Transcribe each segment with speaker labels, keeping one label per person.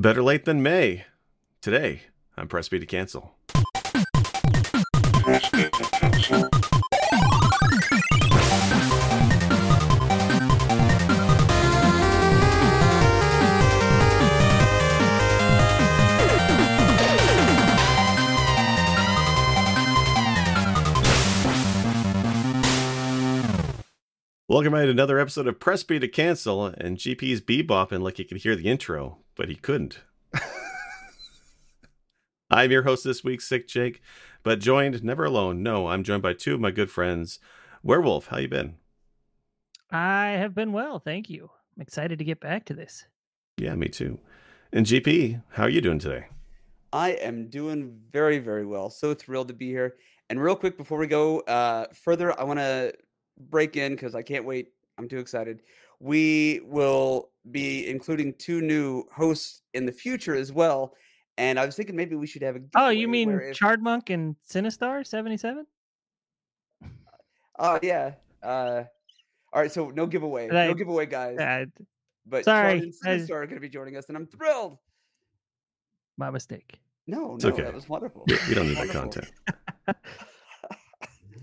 Speaker 1: Better late than May. Today, I'm Press B to cancel. Welcome back to another episode of Press B to Cancel, and GP's bebopping like he could hear the intro, but he couldn't. I'm your host this week, Sick Jake, but joined never alone. No, I'm joined by two of my good friends. Werewolf, how you been?
Speaker 2: I have been well, thank you. I'm excited to get back to this.
Speaker 1: Yeah, me too. And GP, how are you doing today?
Speaker 3: I am doing very, very well. So thrilled to be here. And real quick before we go uh, further, I want to break in because I can't wait. I'm too excited. We will be including two new hosts in the future as well. And I was thinking maybe we should have a.
Speaker 2: Oh, you mean
Speaker 3: where if-
Speaker 2: Chardmonk and Sinistar 77?
Speaker 3: Oh yeah. Uh, all right. So no giveaway.
Speaker 2: I-
Speaker 3: no giveaway, guys.
Speaker 2: Uh,
Speaker 3: but
Speaker 2: sorry,
Speaker 3: Chard and
Speaker 2: I-
Speaker 3: Sinistar are going to be joining us, and I'm thrilled.
Speaker 2: my mistake.
Speaker 3: No,
Speaker 1: It's
Speaker 3: no,
Speaker 1: okay.
Speaker 3: that was wonderful.
Speaker 1: We we don't need that content.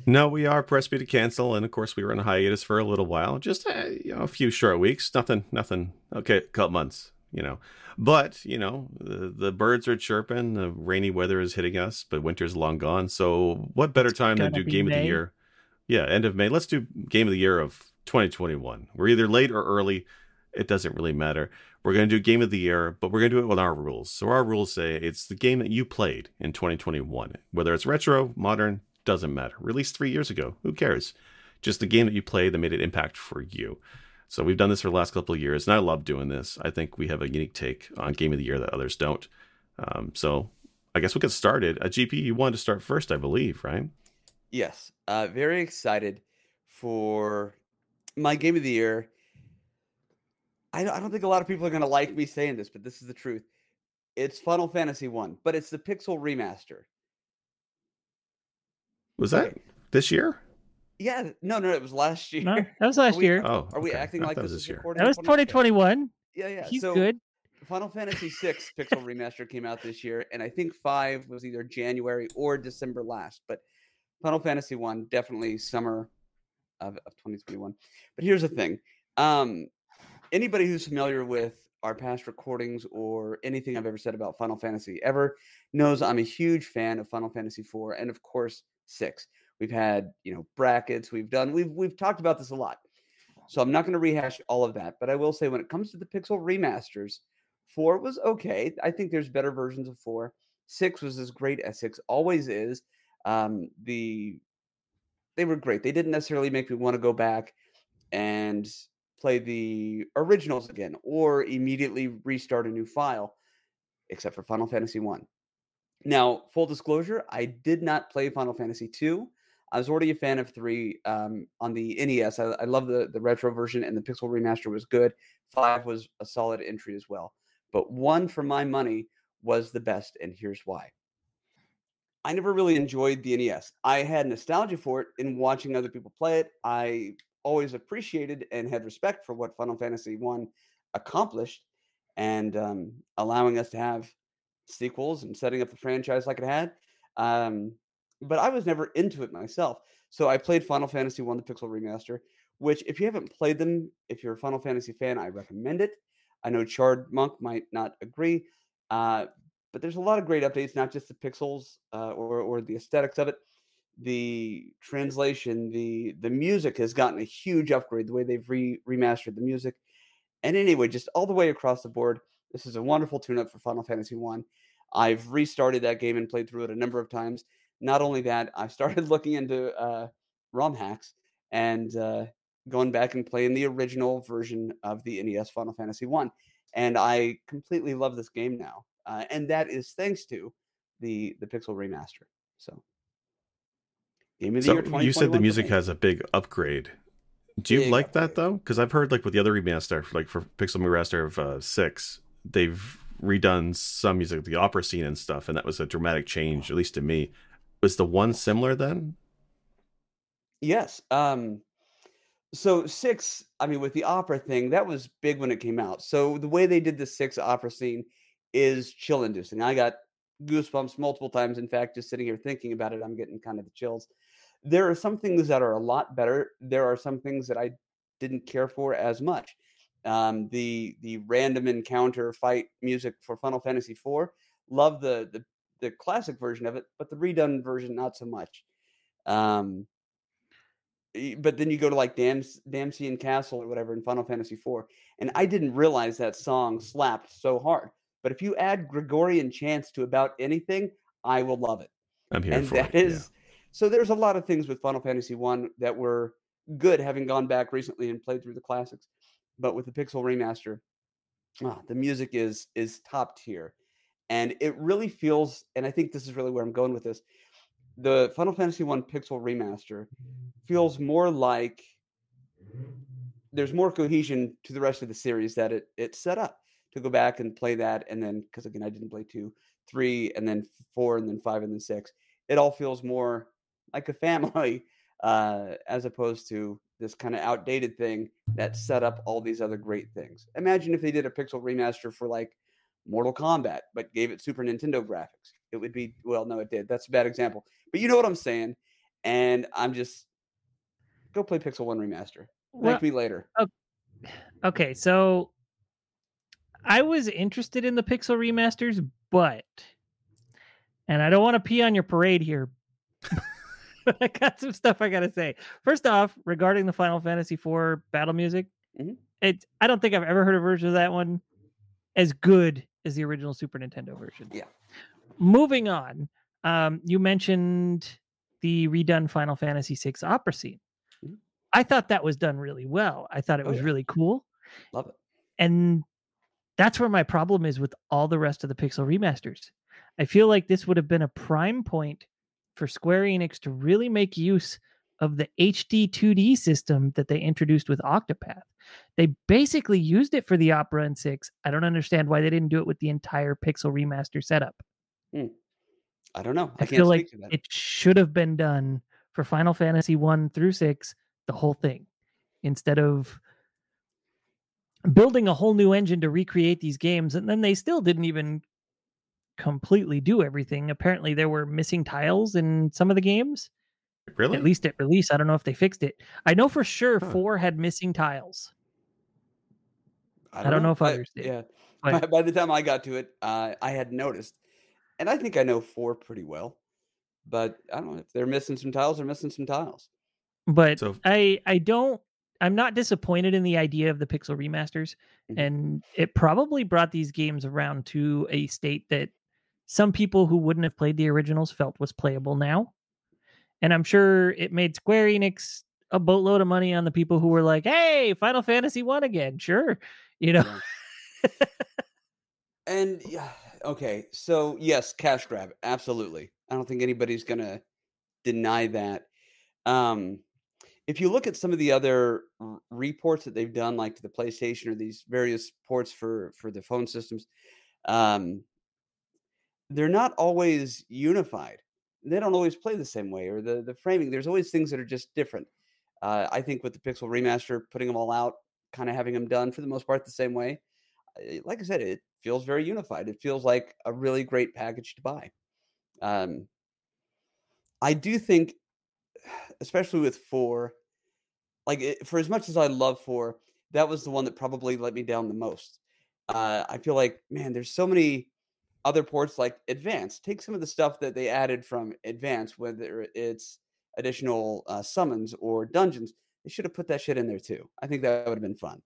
Speaker 1: No, we are Press B to cancel, and of course we were on a hiatus for a little while, just uh, you know a few short weeks, nothing, nothing. Okay, a couple months, you know. But you know the, the birds are chirping, the rainy weather is hitting us, but winter's long gone. So what better time than do game of the year? Yeah, end of May. Let's do game of the year of 2021. We're either late or early. It doesn't really matter. We're going to do game of the year, but we're going to do it with our rules. So our rules say it's the game that you played in 2021, whether it's retro, modern, doesn't matter. Released three years ago, who cares? Just the game that you play that made an impact for you. So we've done this for the last couple of years, and I love doing this. I think we have a unique take on game of the year that others don't. Um, so I guess we'll get started. A GP, you wanted to start first, I believe, right?
Speaker 3: Yes, uh, very excited for my game of the year. I don't, I don't think a lot of people are going to like me saying this, but this is the truth. It's Final Fantasy One, but it's the Pixel remaster.
Speaker 1: Was that
Speaker 3: Okay.
Speaker 1: this year?
Speaker 3: Yeah, no, no, it was last year.
Speaker 2: No, that was last
Speaker 3: we-
Speaker 2: year.
Speaker 1: Oh,
Speaker 3: Are we
Speaker 1: okay.
Speaker 3: acting
Speaker 1: I
Speaker 3: like
Speaker 1: thought it
Speaker 3: this
Speaker 1: was
Speaker 3: is
Speaker 1: this year.
Speaker 3: recorded?
Speaker 2: that was 2021.
Speaker 3: Yeah, yeah.
Speaker 2: He's
Speaker 3: so
Speaker 2: good.
Speaker 3: Final Fantasy VI Pixel Remaster came out this year, and I think five was either January or December last. But Final Fantasy One definitely summer of, of 2021. But here's the thing: um, anybody who's familiar with our past recordings or anything I've ever said about Final Fantasy ever knows I'm a huge fan of Final Fantasy IV and of course six. We've had you know brackets. We've done. We've we've talked about this a lot. So I'm not going to rehash all of that, but I will say when it comes to the Pixel remasters, four was okay. I think there's better versions of four. Six was as great as six always is. Um, the they were great. They didn't necessarily make me want to go back and play the originals again or immediately restart a new file, except for Final Fantasy One. Now, full disclosure, I did not play Final Fantasy Two. I was already a fan of three um, on the NES. I, I love the the retro version, and the Pixel remaster was good. Five was a solid entry as well, but one for my money was the best, and here's why. I never really enjoyed the NES. I had nostalgia for it in watching other people play it. I always appreciated and had respect for what Final Fantasy One accomplished, and um, allowing us to have sequels and setting up the franchise like it had. Um, but I was never into it myself. So I played Final Fantasy One, the Pixel Remaster, which if you haven't played them, if you're a Final Fantasy fan, I recommend it. I know Chard Monk might not agree, uh, but there's a lot of great updates, not just the pixels uh, or or the aesthetics of it. The translation, the the music has gotten a huge upgrade. The way they've re- remastered the music, and anyway, just all the way across the board, this is a wonderful tune-up for Final Fantasy One. I've restarted that game and played through it a number of times. Not only that, I started looking into uh, ROM hacks and uh, going back and playing the original version of the NES Final Fantasy One, and I completely love this game now. Uh, and that is thanks to the the Pixel remaster. So, game of the
Speaker 1: So
Speaker 3: year.
Speaker 1: you said the music has a big upgrade. Do you
Speaker 3: Big
Speaker 1: like that though? Because I've heard like with the other remaster, like for Pixel Remaster of uh, six, they've redone some music, the opera scene and stuff, and that was a dramatic change, at least to me. Was the one similar then?
Speaker 3: Yes. Um, so six, I mean, with the opera thing, that was big when it came out. So the way they did the six opera scene is chill inducing. I got goosebumps multiple times. In fact, just sitting here thinking about it, I'm getting kind of the chills. There are some things that are a lot better. There are some things that I didn't care for as much. Um, the the random encounter fight music for Final Fantasy IV, love the the the classic version of it, but the redone version not so much. Um, but then you go to like Dam- Damcyan Castle or whatever in Final Fantasy IV, and I didn't realize that song slapped so hard. But if you add Gregorian chants to about anything, I will love it.
Speaker 1: I'm here
Speaker 3: and
Speaker 1: for
Speaker 3: that
Speaker 1: it.
Speaker 3: is
Speaker 1: yeah.
Speaker 3: so. There's a lot of things with Final Fantasy One that were good, having gone back recently and played through the classics. But with the Pixel remaster, ah, the music is is top tier, and it really feels. And I think this is really where I'm going with this. The Final Fantasy One Pixel remaster feels more like there's more cohesion to the rest of the series that it it set up to go back and play that and then because again I didn't play two, three, and then four, and then five, and then six. It all feels more like a family uh, as opposed to this kind of outdated thing that set up all these other great things. Imagine if they did a pixel remaster for like Mortal Kombat, but gave it Super Nintendo graphics. It would be well, no, it did. That's a bad example, but you know what I'm saying. And I'm just go play Pixel One remaster. Thank
Speaker 2: Well,
Speaker 3: me later.
Speaker 2: okay, so I was interested in the Pixel remasters, but and I don't want to pee on your parade here. I got some stuff I gotta say. First off, regarding the Final Fantasy IV battle music,
Speaker 3: Mhm.
Speaker 2: it I don't think I've ever heard a version of that one as good as the original Super Nintendo version.
Speaker 3: Yeah.
Speaker 2: Moving on, um, you mentioned the redone Final Fantasy VI opera scene.
Speaker 3: Mhm.
Speaker 2: I thought that was done really well. I thought it
Speaker 3: Oh,
Speaker 2: was
Speaker 3: yeah.
Speaker 2: really cool
Speaker 3: Love it.
Speaker 2: and that's where my problem is with all the rest of the pixel remasters i feel like this would have been a prime point for square enix to really make use of the hd 2d system that they introduced with octopath they basically used it for the opera and 6 i don't understand why they didn't do it with the entire pixel remaster setup hmm.
Speaker 3: I don't know. I,
Speaker 2: i,
Speaker 3: can't
Speaker 2: feel
Speaker 3: speak
Speaker 2: like
Speaker 3: to that.
Speaker 2: it should have been done for final fantasy 1 through 6 the whole thing instead of building a whole new engine to recreate these games and then they still didn't even completely do everything apparently there were missing tiles in some of the games
Speaker 1: Really?
Speaker 2: at least at release i don't know if they fixed it i know for sure
Speaker 1: Huh.
Speaker 2: 4 had missing tiles I don't know if
Speaker 3: I-
Speaker 2: others did,
Speaker 3: Yeah.
Speaker 2: but-
Speaker 3: By, by the time I got to it, uh, I had noticed, and I think I know four pretty well. But I don't know if they're missing some tiles. They're missing some tiles.
Speaker 2: but
Speaker 1: So-
Speaker 2: i i don't i'm not disappointed in the idea of the pixel remasters
Speaker 3: Mhm.
Speaker 2: and it probably brought these games around to a state that some people who wouldn't have played the originals felt was playable now and i'm sure it made square enix a boatload of money on the people who were like hey final fantasy one again sure you know.
Speaker 3: And yeah, okay. So yes, cash grab, absolutely. I don't think anybody's gonna deny that. Um, if you look at some of the other r- reports that they've done, like to the PlayStation or these various ports for for the phone systems, um, they're not always unified. They don't always play the same way, or the the framing. There's always things that are just different. Uh, I think with the Pixel remaster, putting them all out, kind of having them done for the most part the same way, uh, like I said, it feels very unified. It feels like a really great package to buy. Um, I do think, especially with four, like it, for as much as I love four, that was the one that probably let me down the most. Uh, I feel like, man, there's so many other ports like Advance. Take some of the stuff that they added from Advance, whether it's additional uh, summons or dungeons. They should have put that shit in there too. I think that would have been fun.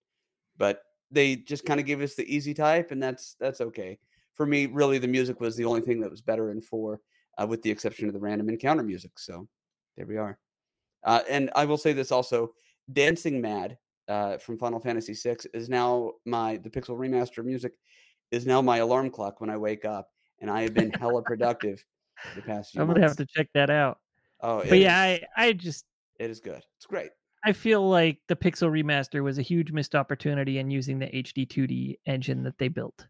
Speaker 3: But they just kind of gave us the easy type, and that's that's okay. For me, really, the music was the only thing that was better in four, uh, with the exception of the random encounter music. So there we are. Uh, and I will say this also: Dancing Mad uh, from Final Fantasy VI is now my the Pixel remaster music is now my alarm clock when I wake up, and I have been hella productive the past few
Speaker 2: i'm gonna have to check that out
Speaker 3: Oh,
Speaker 2: but yeah
Speaker 3: is-
Speaker 2: i i just
Speaker 3: it is good. It's great.
Speaker 2: I feel like the Pixel remaster was a huge missed opportunity in using the HD 2D engine that they built.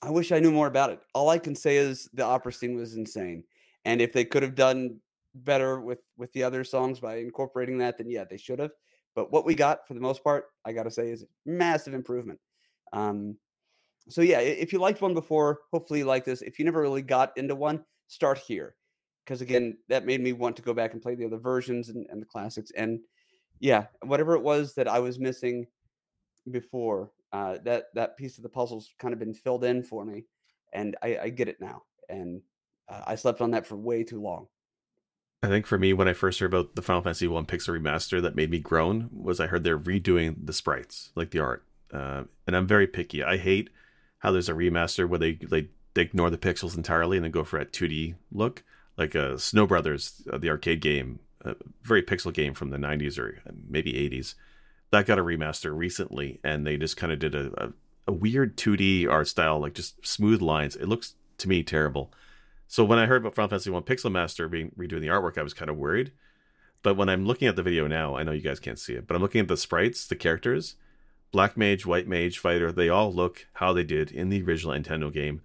Speaker 3: I wish I knew more about it. All I can say is the opera scene was insane, and if they could have done better with with the other songs by incorporating that, then yeah, they should have. But what we got for the most part, I got to say, is massive improvement. Um, so yeah, if you liked one before, hopefully you like this. If you never really got into one, start here. Because again, that made me want to go back and play the other versions and, and the classics. And yeah, whatever it was that I was missing before, uh, that that piece of the puzzle's kind of been filled in for me, and I, I get it now. And uh, I slept on that for way too long.
Speaker 1: I think for me, when I first heard about the Final Fantasy One Pixel remaster, that made me groan was I heard they're redoing the sprites, like the art. Uh, and I'm very picky. I hate how there's a remaster where they like they ignore the pixels entirely and then go for a 2D look, like uh, Snow Brothers, uh, the arcade game, a very pixel game from the 90s or maybe 80s. That got a remaster recently, and they just kind of did a, a, a weird 2D art style, like just smooth lines. It looks to me terrible. So when I heard about Final Fantasy One Pixel Master being redoing the artwork, I was kind of worried. But when I'm looking at the video now, I know you guys can't see it, but I'm looking at the sprites, the characters, Black Mage, White Mage, Fighter, they all look how they did in the original Nintendo game,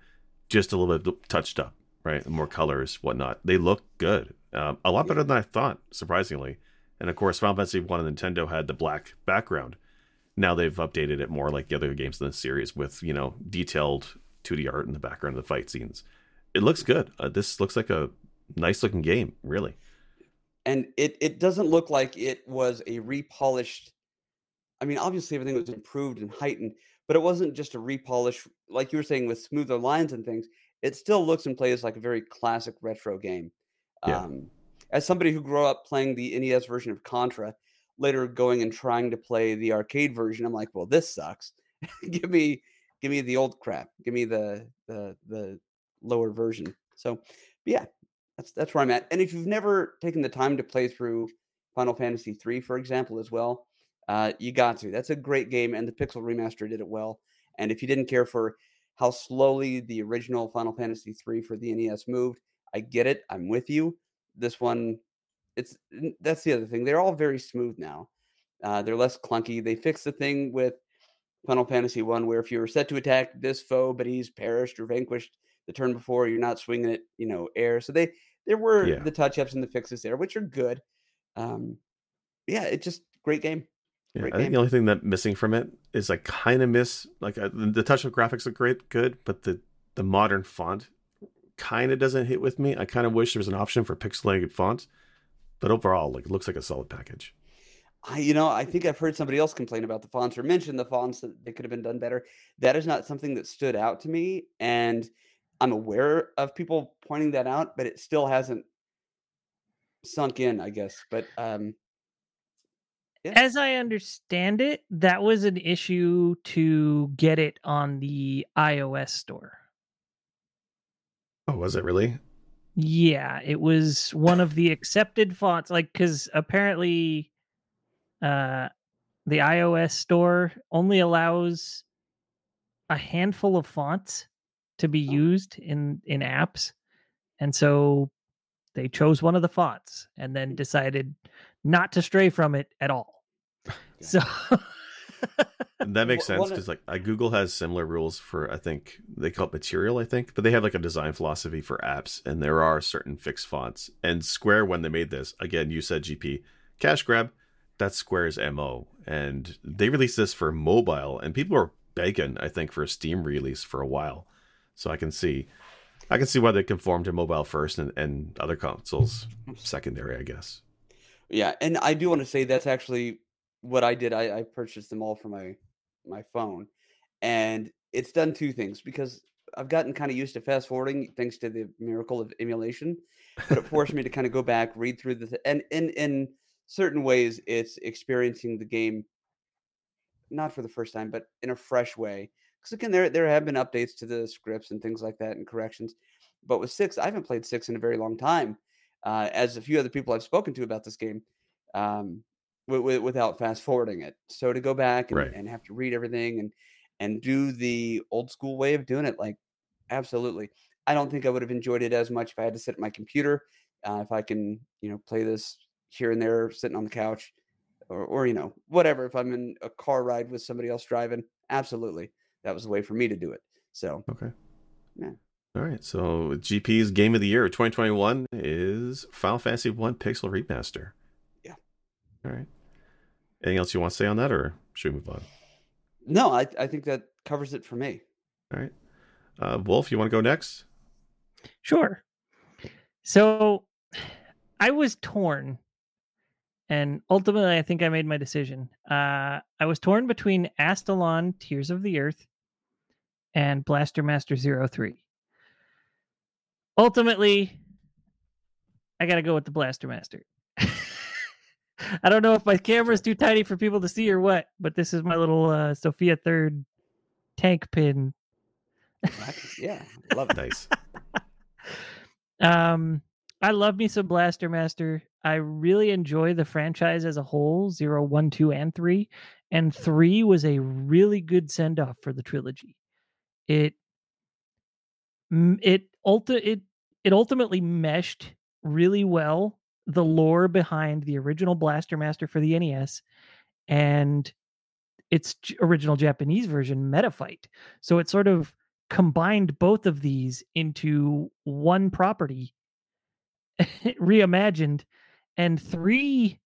Speaker 1: just a little bit touched up, right? More colors, whatnot. They look good, um, a lot better than I thought, surprisingly. And of course, Final Fantasy One and Nintendo had the black background. Now they've updated it more like the other games in the series with you know detailed 2D art in the background of the fight scenes it looks good. Uh, this looks like a nice looking game, really.
Speaker 3: And it it doesn't look like it was a repolished. I mean, obviously everything was improved and heightened, but it wasn't just a repolish, like you were saying, with smoother lines and things. It still looks and plays like a very classic retro game. Yeah. Um, as somebody who grew up playing the NES version of Contra, later going and trying to play the arcade version, I'm like, well, this sucks. give me, give me the old crap. Give me the the the lower version. So, yeah, that's that's where I'm at. And if you've never taken the time to play through Final Fantasy three, for example, as well, uh, you got to. That's a great game, and the Pixel remaster did it well. And if you didn't care for how slowly the original Final Fantasy III for the NES moved, I get it. I'm with you. This one, it's that's the other thing. They're all very smooth now. Uh, they're less clunky. They fixed the thing with Final Fantasy one where if you were set to attack this foe, but he's perished or vanquished, the turn before you're not swinging it, you know, air. So they there were yeah. the touch ups and the fixes there, which are good. Um, yeah, it's just great game.
Speaker 1: Yeah, I think the only thing that missing from it is I kind of miss like uh, the touch of graphics are great, good, but the the modern font kind of doesn't hit with me. I kind of wish there was an option for pixelated fonts, but overall, like it looks like a solid package.
Speaker 3: I, you know, I think I've heard somebody else complain about the fonts or mention the fonts that they could have been done better. That is not something that stood out to me, and I'm aware of people pointing that out, but it still hasn't sunk in, I guess. But um
Speaker 2: yeah. as I understand it, that was an issue to get it on the iOS store.
Speaker 1: Oh, was it really?
Speaker 2: Yeah, it was one of the accepted fonts like cuz apparently uh the iOS store only allows a handful of fonts to be oh. used in in apps and so they chose one of the fonts and then decided not to stray from it at all so
Speaker 1: that makes sense because like I, google has similar rules for i think they call it material i think but they have like a design philosophy for apps and there are certain fixed fonts. And square when they made this again you said gp cash grab that's square's mo and they released this for mobile and people were begging i think for a steam release for a while. So I can see, I can see why they conform to mobile first and, and other consoles secondary, I guess.
Speaker 3: Yeah, and I do want to say that's actually what I did. I, I purchased them all for my my phone, and it's done two things because I've gotten kind of used to fast forwarding thanks to the miracle of emulation, but it forced me to kind of go back, read through the th- and in in certain ways, it's experiencing the game not for the first time, but in a fresh way because again, there there have been updates to the scripts and things like that and corrections. But with six, I haven't played six in a very long time. Uh, as a few other people I've spoken to about this game, um, w- w- without fast forwarding it. So to go back and,
Speaker 1: right.
Speaker 3: and have to read everything and and do the old school way of doing it, like absolutely, I don't think I would have enjoyed it as much if I had to sit at my computer. Uh, if I can, you know, play this here and there, sitting on the couch, or or you know, whatever. If I'm in a car ride with somebody else driving, absolutely that was the way for me to do it. So
Speaker 1: okay,
Speaker 3: yeah.
Speaker 1: All right, so GP's game of the year 2021 is Final Fantasy One Pixel Remaster.
Speaker 3: Yeah.
Speaker 1: All right. Anything else you want to say on that, or should we move on?
Speaker 3: No, I I think that covers it for me.
Speaker 1: All right. Uh, Wolf, you want to go next?
Speaker 2: Sure. So I was torn. And ultimately, I think I made my decision. Uh, I was torn between Astalon Tears of the Earth and Blaster Master Zero Three. Ultimately, I got to go with the Blaster Master. I don't know if my camera's too tiny for people to see or what, but this is my little uh, Sophia Third tank pin.
Speaker 3: Yeah, love it.
Speaker 1: Nice.
Speaker 2: Um, I love me some Blaster Master. I really enjoy the franchise as a whole, zero, one, two, and three. And three was a really good send off for the trilogy. It it ulti- it it ultimately meshed really well the lore behind the original Blaster Master for the NES and its original Japanese version, Metafight. So it sort of combined both of these into one property reimagined and three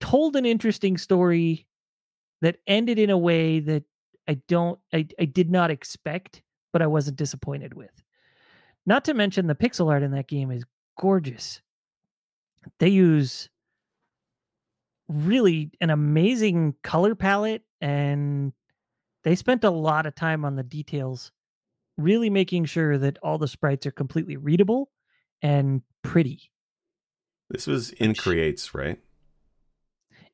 Speaker 2: told an interesting story that ended in a way that I don't I, I did not expect, but I wasn't disappointed with. Not to mention the pixel art in that game is gorgeous. They use really an amazing color palette and they spent a lot of time on the details really making sure that all the sprites are completely readable and pretty.
Speaker 1: This was Inti Creates, right?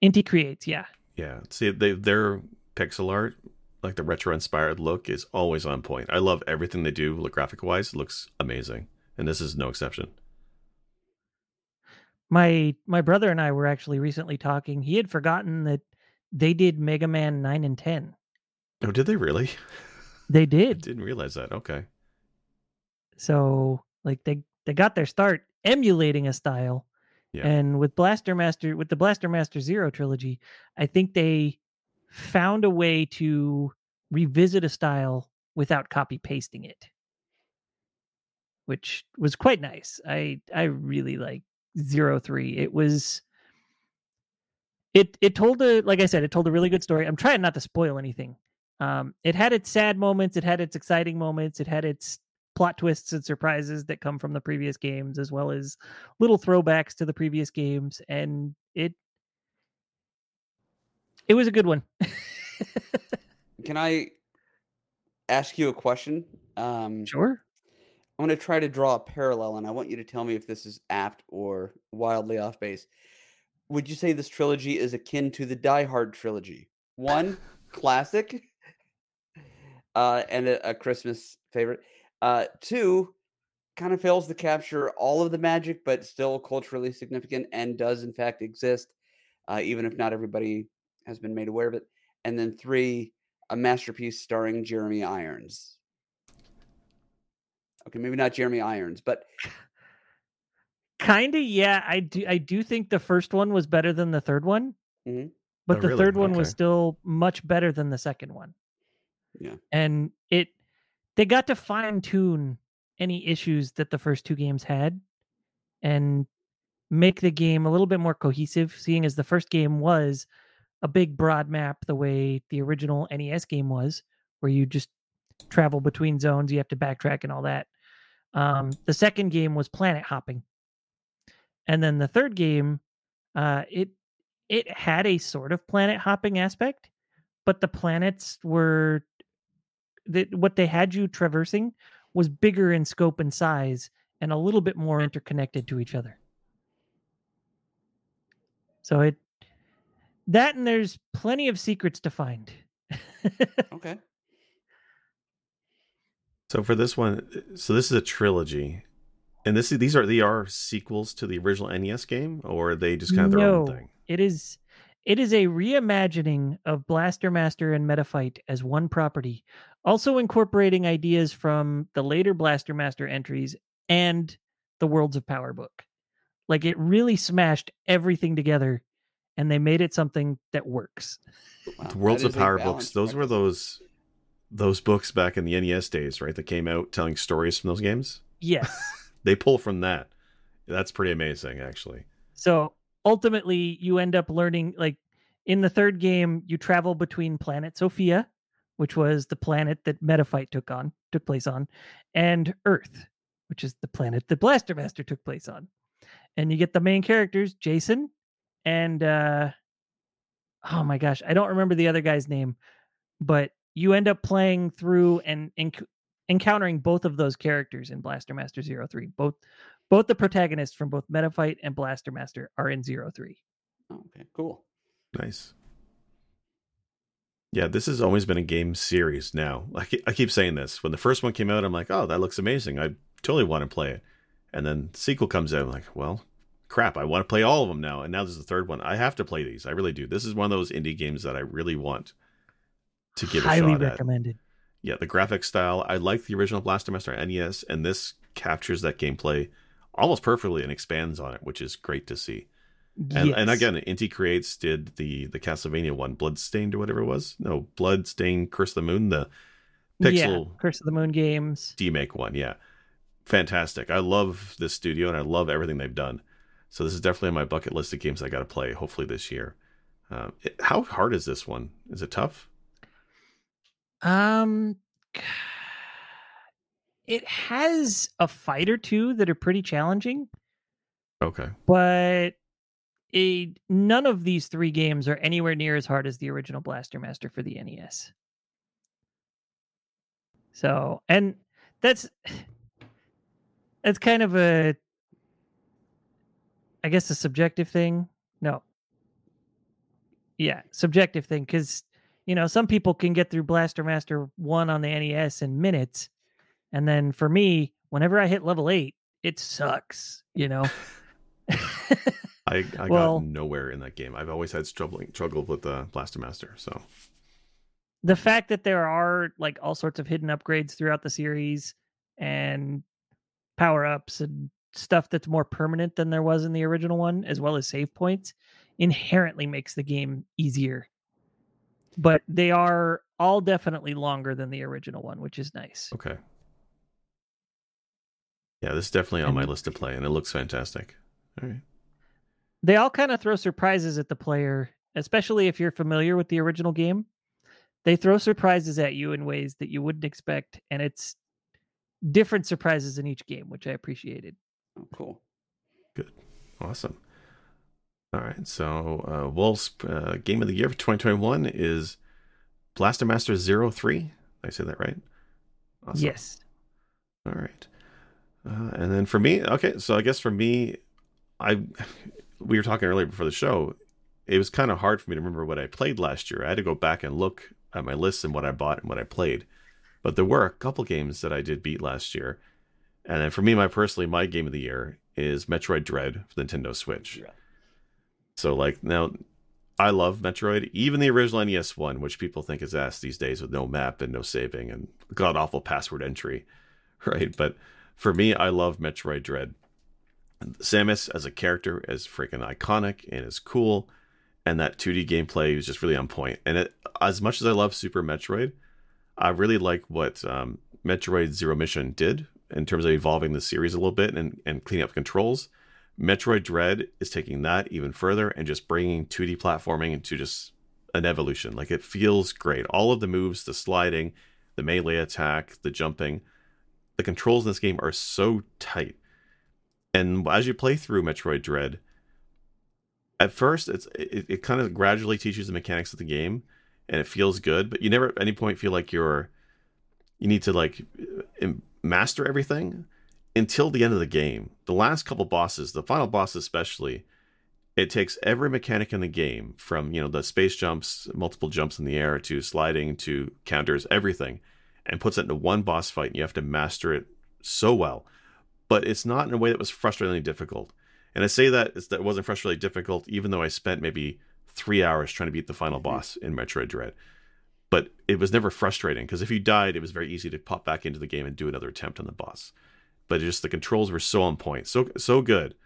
Speaker 2: Inti creates, yeah.
Speaker 1: Yeah. See, they their pixel art, like the retro inspired look, is always on point. I love everything they do, look graphic wise. Looks amazing, and this is no exception.
Speaker 2: My my brother and I were actually recently talking. He had forgotten that they did Mega Man 9 and 10.
Speaker 1: Oh, did they really?
Speaker 2: They
Speaker 1: I
Speaker 2: did.
Speaker 1: didn't realize that. Okay.
Speaker 2: So like they they got their start emulating a style.
Speaker 1: Yeah.
Speaker 2: And with Blaster Master with the Blaster Master Zero trilogy, I think they found a way to revisit a style without copy pasting it. Which was quite nice. I I really like Zero Three. It was it it told a like I said, it told a really good story. I'm trying not to spoil anything. Um, it had its sad moments, it had its exciting moments, it had its plot twists and surprises that come from the previous games, as well as little throwbacks to the previous games, and it it was a good one.
Speaker 3: Can I ask you a question? Um,
Speaker 2: sure.
Speaker 3: I'm going to try to draw a parallel, and I want you to tell me if this is apt or wildly off base. Would you say this trilogy is akin to the Die Hard trilogy? One, classic, uh, and a, a Christmas favorite. Uh, two, kind of fails to capture all of the magic, but still culturally significant and does in fact exist, uh, even if not everybody has been made aware of it. And then three, a masterpiece starring Jeremy Irons. Okay, maybe not Jeremy Irons, but
Speaker 2: Kind of, yeah. I do. I do think the first one was better than the third one,
Speaker 3: Mhm.
Speaker 2: but
Speaker 1: Oh,
Speaker 2: the
Speaker 1: really?
Speaker 2: third one was still much better than the second one.
Speaker 3: Yeah.
Speaker 2: and it they got to fine tune any issues that the first two games had, and make the game a little bit more cohesive. Seeing as the first game was a big broad map, the way the original NES game was, where you just travel between zones, you have to backtrack and all that. Um, the second game was planet hopping, and then the third game, uh, it it had a sort of planet hopping aspect, but the planets were that what they had you traversing was bigger in scope and size and a little bit more interconnected to each other. So it that and there's plenty of secrets to find.
Speaker 3: okay.
Speaker 1: So for this one, so this is a trilogy, and this is these are they are sequels to the original NES game, or are they just kind of their own
Speaker 2: No,
Speaker 1: thing?
Speaker 2: It is it is a reimagining of Blaster Master and Metafight as one property, also incorporating ideas from the later Blaster Master entries and the Worlds of Power book. Like it really smashed everything together and they made it something that works.
Speaker 3: Wow,
Speaker 1: The Worlds
Speaker 3: that
Speaker 1: of Power books; those were
Speaker 3: breakfast.
Speaker 1: those those books back in the NES days, right? That came out telling stories from those games.
Speaker 2: Yes.
Speaker 1: They pull from that. That's pretty amazing, actually.
Speaker 2: So ultimately, you end up learning like in the third game, you travel between planet Sophia, which was the planet that Metafight took on took place on, and Earth, which is the planet that Blaster Master took place on. And you get the main characters, Jason and uh oh my gosh, I don't remember the other guy's name, but you end up playing through and enc- encountering both of those characters in Blaster Master 03. Both both the protagonists from both Metafight and Blaster Master are in 03.
Speaker 3: Oh, okay, cool.
Speaker 1: Nice. Yeah, this has always been a game series now. I keep, I keep saying this. When the first one came out, I'm like, oh, that looks amazing. I totally want to play it. And then sequel comes out, I'm like, well, crap, I want to play all of them now. And now there's the third one. I have to play these. I really do. This is one of those indie games that I really want to give
Speaker 2: Highly
Speaker 1: a shot
Speaker 2: recommended.
Speaker 1: at. Yeah, the graphic style. I like the original Blaster Master NES, and this captures that gameplay almost perfectly and expands on it, which is great to see. And, and again, Inti Creates did the the Castlevania one, Bloodstained or whatever it was. No, Bloodstained, Curse of the Moon, the
Speaker 2: yeah,
Speaker 1: pixel
Speaker 2: Curse of the Moon games.
Speaker 1: D Make one. Yeah, fantastic. I love this studio and I love everything they've done. So this is definitely on my bucket list of games I got to play. Hopefully this year. Um, it- how hard is this one? Is it tough?
Speaker 2: Um, it has a fight or two that are pretty challenging,
Speaker 1: Okay.
Speaker 2: but a, none of these three games are anywhere near as hard as the original Blaster Master for the NES. So, and that's that's kind of a, I guess, a subjective thing. No, yeah, subjective thing because you know some people can get through Blaster Master one on the NES in minutes, and then for me, whenever I hit level eight, it sucks. You know.
Speaker 1: I, I
Speaker 2: Well-
Speaker 1: got nowhere in that game. I've always had struggling struggled with the Blaster Master. So
Speaker 2: the fact that there are like all sorts of hidden upgrades throughout the series and power ups and stuff that's more permanent than there was in the original one, as well as save points, inherently makes the game easier. But they are all definitely longer than the original one, which is nice.
Speaker 1: okay. Yeah, this is definitely on my list to play, and it looks fantastic. All right.
Speaker 2: They all kind of throw surprises at the player, especially if you're familiar with the original game. They throw surprises at you in ways that you wouldn't expect, and it's different surprises in each game, which I appreciated.
Speaker 3: Oh, cool. Good.
Speaker 1: Awesome. All right. So, uh, Wolf's uh, game of the year for 2021 is Blaster Master 03. Did I say that right? Awesome.
Speaker 2: Yes.
Speaker 1: All right. Uh, and then for me, okay, so I guess for me, I we were talking earlier before the show. It was kind of hard for me to remember what I played last year. I had to go back and look at my list and what I bought and what I played. But there were a couple games that I did beat last year. And then for me, my personally, my game of the year is Metroid Dread for Nintendo Switch.
Speaker 3: Yeah.
Speaker 1: So like now, I love Metroid, even the original NES one, which people think is ass these days with no map and no saving and god awful password entry, right? But for me, I love Metroid Dread. Samus as a character is freaking iconic and is cool, and that 2D gameplay is just really on point. And it, as much as I love Super Metroid, I really like what um, Metroid Zero Mission did in terms of evolving the series a little bit and, and cleaning up controls. Metroid Dread is taking that even further and just bringing 2D platforming into just an evolution. Like it feels great. All of the moves, the sliding, the melee attack, the jumping, the controls in this game are so tight. And as you play through Metroid Dread, at first it's it, it kind of gradually teaches the mechanics of the game and it feels good, but you never at any point feel like you're you need to like master everything until the end of the game. The last couple bosses, the final boss especially, it takes every mechanic in the game from, you know, the space jumps, multiple jumps in the air to sliding to counters, everything, and puts it into one boss fight and you have to master it so well. But it's not in a way that was frustratingly difficult. And I say that it's, that it wasn't frustratingly difficult, even though I spent maybe three hours trying to beat the final mm-hmm. boss in Metroid Dread. But it was never frustrating because if you died, it was very easy to pop back into the game and do another attempt on the boss. But just the controls were so on point, so so good.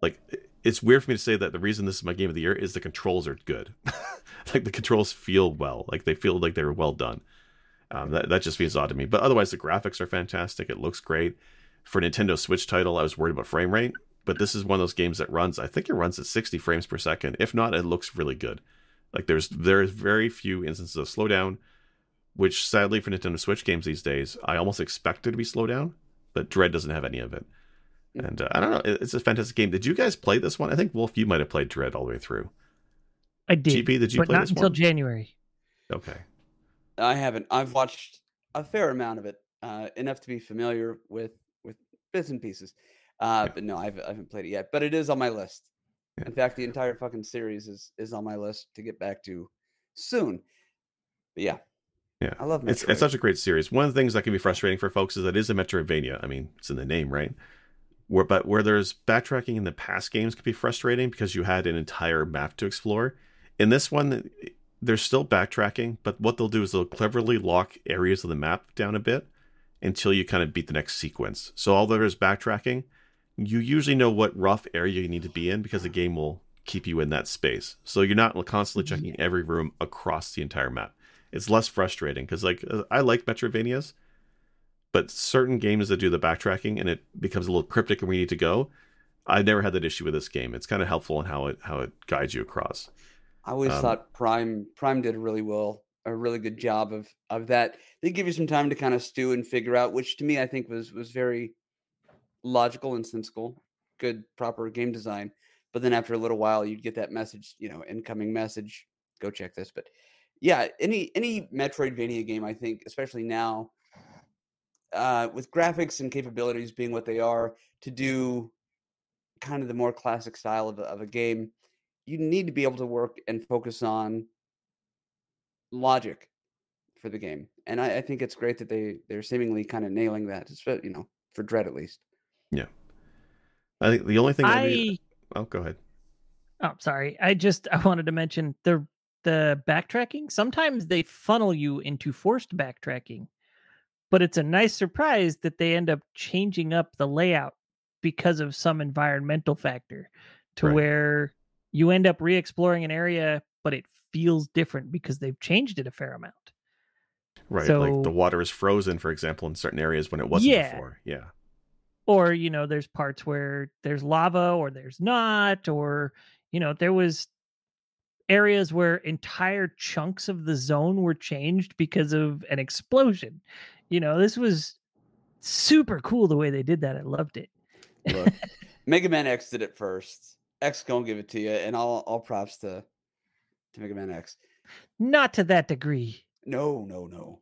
Speaker 1: Like it's weird for me to say that the reason this is my game of the year is the controls are good. like the controls feel well, like they feel like they were well done. Um, that that just feels odd to me. But otherwise, the graphics are fantastic. It looks great. For Nintendo Switch title, I was worried about frame rate, but this is one of those games that runs. I think it runs at 60 frames per second. If not, it looks really good. Like there's there's very few instances of slowdown. which sadly for Nintendo Switch games these days, I almost expect it to be slowed down, but Dread doesn't have any of it.
Speaker 3: Mm.
Speaker 1: And uh, I don't know, it's a fantastic game. Did you guys play this one? I think Wolf, you might have played Dread all the way through.
Speaker 2: I did,
Speaker 1: GP, did you
Speaker 2: but
Speaker 1: play
Speaker 2: not
Speaker 1: this
Speaker 2: until
Speaker 1: one?
Speaker 2: January.
Speaker 1: Okay.
Speaker 3: I haven't. I've watched a fair amount of it, uh, enough to be familiar with with bits and pieces. Uh,
Speaker 1: Yeah.
Speaker 3: But no, I've, I haven't played it yet. But it is on my list.
Speaker 1: Yeah.
Speaker 3: In fact, the entire fucking series is is on my list to get back to soon. But yeah,
Speaker 1: Yeah.
Speaker 3: I love Metroid.
Speaker 1: It's, it's such a great series. One of the things that can be frustrating for folks is that it is a Metroidvania. I mean, it's in the name, right? Where, but where there's backtracking in the past games can be frustrating because you had an entire map to explore. In this one, there's still backtracking, but what they'll do is they'll cleverly lock areas of the map down a bit until you kind of beat the next sequence. So although there's backtracking, you usually know what rough area you need to be in because the game will keep you in that space. So you're not constantly checking mm-hmm. every room across the entire map it's less frustrating because like uh, I like Metroidvanias, but certain games that do the backtracking and it becomes a little cryptic and we need to go. I've never had that issue with this game. It's kind of helpful in how it how it guides you across.
Speaker 3: I always
Speaker 1: um,
Speaker 3: thought Prime Prime did really well, a really good job of of that. They give you some time to kind of stew and figure out, which to me I think was was very logical and sensible, good proper game design. But then after a little while, you'd get that message, you know, incoming message, go check this. But yeah, any any Metroidvania game, I think, especially now, uh, with graphics and capabilities being what they are, to do kind of the more classic style of a, of a game, you need to be able to work and focus on logic for the game. And I, I think it's great that they they're seemingly kind of nailing that, espe- you know, for Dread at least.
Speaker 1: Yeah, I think the only thing that we,
Speaker 2: I
Speaker 1: oh go ahead.
Speaker 2: oh sorry. I just I wanted to mention the the backtracking. Sometimes they funnel you into forced backtracking, but it's a nice surprise that they end up changing up the layout because of some environmental factor to
Speaker 1: Right.
Speaker 2: where you end up re-exploring an area, but it feels different because they've changed it a fair amount.
Speaker 1: Right,
Speaker 2: So-
Speaker 1: like the water is frozen, for example, in certain areas when it wasn't
Speaker 2: Yeah.
Speaker 1: before. Yeah,
Speaker 2: or you know there's parts where there's lava or there's not or you know there was areas where entire chunks of the zone were changed because of an explosion you know this was super cool the way they did that i loved it
Speaker 3: Look, Mega Man X did it first. X gonna give it to you, and all all props to to Mega Man X.
Speaker 2: not to that degree
Speaker 3: No, no, no,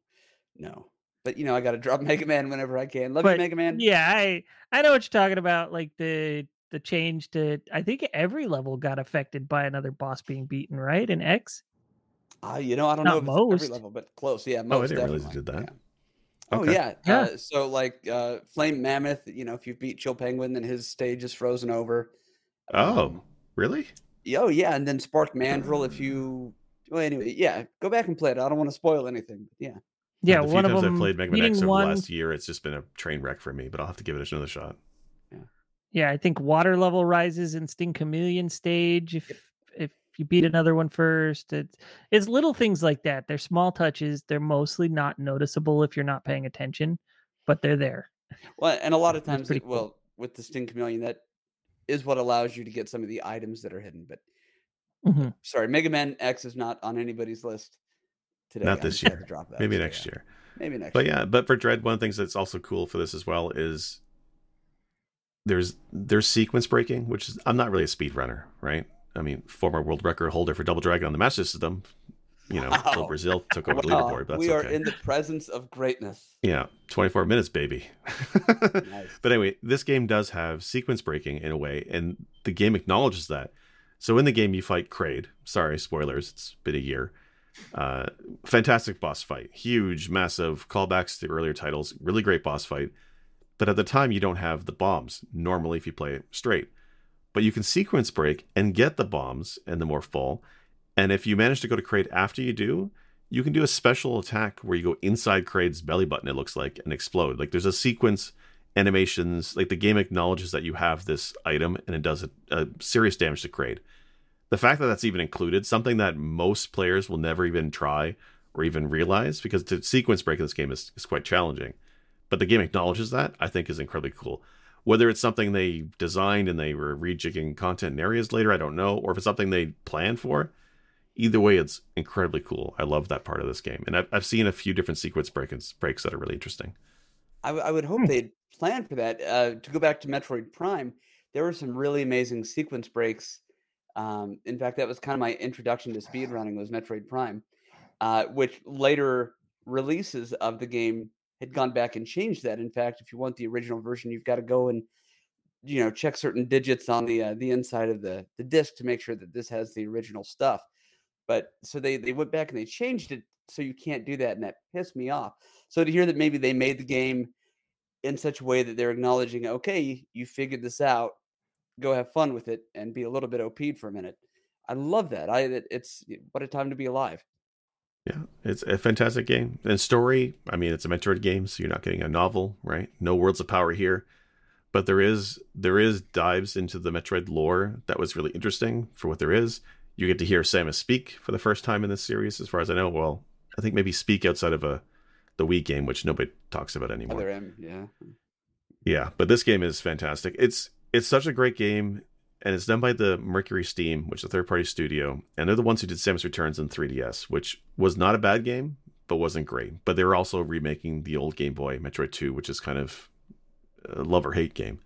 Speaker 3: no. But you know, I got to drop Mega Man whenever I can. Love you, Mega Man.
Speaker 2: yeah i i know what you're talking about like the the change to i think every level got affected by another boss being beaten right in x
Speaker 3: Uh, you know, I don't
Speaker 2: Not
Speaker 3: know if it's
Speaker 2: most.
Speaker 3: every level, but close. Yeah,
Speaker 1: Oh, I didn't realize
Speaker 3: you
Speaker 1: did that.
Speaker 3: yeah. Oh yeah,
Speaker 2: Yeah.
Speaker 3: Uh, so like uh, Flame Mammoth, you know, if you beat Chill Penguin, then his stage is frozen over.
Speaker 1: Oh,
Speaker 3: Um,
Speaker 1: really?
Speaker 3: oh yeah, and then Spark Mandrill, if you. Well, anyway, yeah, go back and play it. I don't want to spoil anything. But yeah,
Speaker 2: yeah
Speaker 1: the few
Speaker 2: one of
Speaker 1: times
Speaker 2: them
Speaker 1: I've played Mega Man X over
Speaker 2: one
Speaker 1: the last year, it's just been a train wreck for me. But I'll have to give it another shot.
Speaker 2: Yeah, I think water level rises in Sting Chameleon stage if if you beat another one first. It's it's little things like that. They're small touches. They're mostly not noticeable if you're not paying attention, but they're there.
Speaker 3: well, and a lot of times,
Speaker 2: pretty
Speaker 3: it,
Speaker 2: cool.
Speaker 3: well, with the Sting Chameleon, that is what allows you to get some of the items that are hidden. But
Speaker 2: Mhm.
Speaker 3: sorry, Mega Man X is not on anybody's list today.
Speaker 1: Not this
Speaker 3: just had
Speaker 1: year.
Speaker 3: Drop that.
Speaker 1: Maybe
Speaker 3: so
Speaker 1: next
Speaker 3: yeah.
Speaker 1: year.
Speaker 3: Maybe next. Year.
Speaker 1: But
Speaker 3: year.
Speaker 1: yeah, but for Dread, one of the things that's also cool for this as well is there's there's sequence breaking, which is I'm not really a speed runner, right? I mean, former world record holder for Double Dragon on the Master System, you know,
Speaker 3: Wow.
Speaker 1: Brazil took over the
Speaker 3: Wow,
Speaker 1: leaderboard. But that's
Speaker 3: we are
Speaker 1: okay.
Speaker 3: in the presence of greatness.
Speaker 1: Yeah, 24 minutes, baby.
Speaker 3: Nice.
Speaker 1: But anyway, this game does have sequence breaking in a way, and the game acknowledges that. So in the game, you fight Kraid. Sorry, spoilers. It's been a year. Uh, fantastic boss fight. Huge, massive callbacks to earlier titles. Really great boss fight. But at the time, you don't have the bombs normally if you play it straight. But you can sequence break and get the bombs and the more full. And if you manage to go to Kraid after you do, you can do a special attack where you go inside Kraid's belly button, it looks like, and explode. Like there's a sequence animations, like the game acknowledges that you have this item and it does a, a serious damage to Kraid. The fact that that's even included, something that most players will never even try or even realize, because the sequence break in this game is, is quite challenging. But the game acknowledges that, I think is incredibly cool. Whether it's something they designed and they were rejigging content in areas later, I don't know, or if it's something they planned for, either way, it's incredibly cool. I love that part of this game, and I've, I've seen a few different sequence breaks breaks that are really interesting.
Speaker 3: I, w- I would hope
Speaker 2: Hmm.
Speaker 3: they'd plan for that. Uh, to go back to Metroid Prime, there were some really amazing sequence breaks. Um, in fact, that was kind of my introduction to speedrunning was Metroid Prime, uh, which later releases of the game had gone back and changed that. In fact, if you want the original version, you've got to go and you know check certain digits on the uh, the inside of the the disc to make sure that this has the original stuff. But so they they went back and they changed it so you can't do that, and that pissed me off. So to hear that maybe they made the game in such a way that they're acknowledging, okay, you figured this out, go have fun with it, and be a little bit OP'd for a minute. I love that. I it's what a time to be alive.
Speaker 1: Yeah, it's a fantastic game. And story, I mean, it's a Metroid game, so you're not getting a novel, right? No Worlds of Power here, but there is there is dives into the Metroid lore that was really interesting for what there is. You get to hear Samus speak for the first time in this series, as far as I know. Well, I think maybe speak outside of a the Wii game, which nobody talks about anymore.
Speaker 3: Other M, yeah.
Speaker 1: Yeah, but this game is fantastic. It's it's such a great game, and it's done by the MercurySteam, which is a third party studio, and they're the ones who did Samus Returns and 3DS, which was not a bad game, but wasn't great. But they were also remaking the old Game Boy Metroid 2, which is kind of a love or hate game.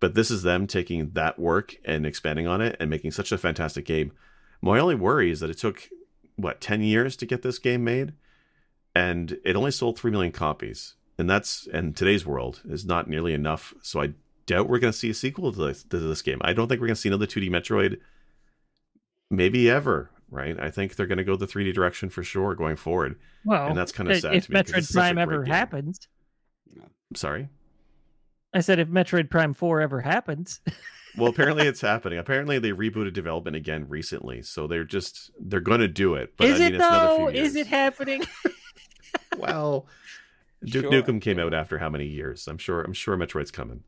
Speaker 1: But this is them taking that work and expanding on it and making such a fantastic game. My only worry is that it took what 10 years to get this game made, and it only sold 3 million copies and that's in today's world is not nearly enough. So I doubt we're going to see a sequel to this, to this game. I don't think we're going to see another 2D Metroid, maybe ever. Right? I think they're going to go the 3D direction for sure going forward.
Speaker 2: Well,
Speaker 1: and that's kind of sad
Speaker 2: if
Speaker 1: to me. 'cause
Speaker 2: Metroid
Speaker 1: it's such a
Speaker 2: Prime ever
Speaker 1: game.
Speaker 2: happens,
Speaker 1: Sorry.
Speaker 2: I said if Metroid Prime Four ever happens,
Speaker 1: Well, apparently it's happening. Apparently they rebooted development again recently, so they're just they're going to do it. But
Speaker 2: is
Speaker 1: I mean,
Speaker 2: it
Speaker 1: it's another
Speaker 2: though?
Speaker 1: few
Speaker 2: Is it happening?
Speaker 1: well, Duke
Speaker 3: Sure,
Speaker 1: Nukem came out after how many years? I'm sure. I'm sure Metroid's coming.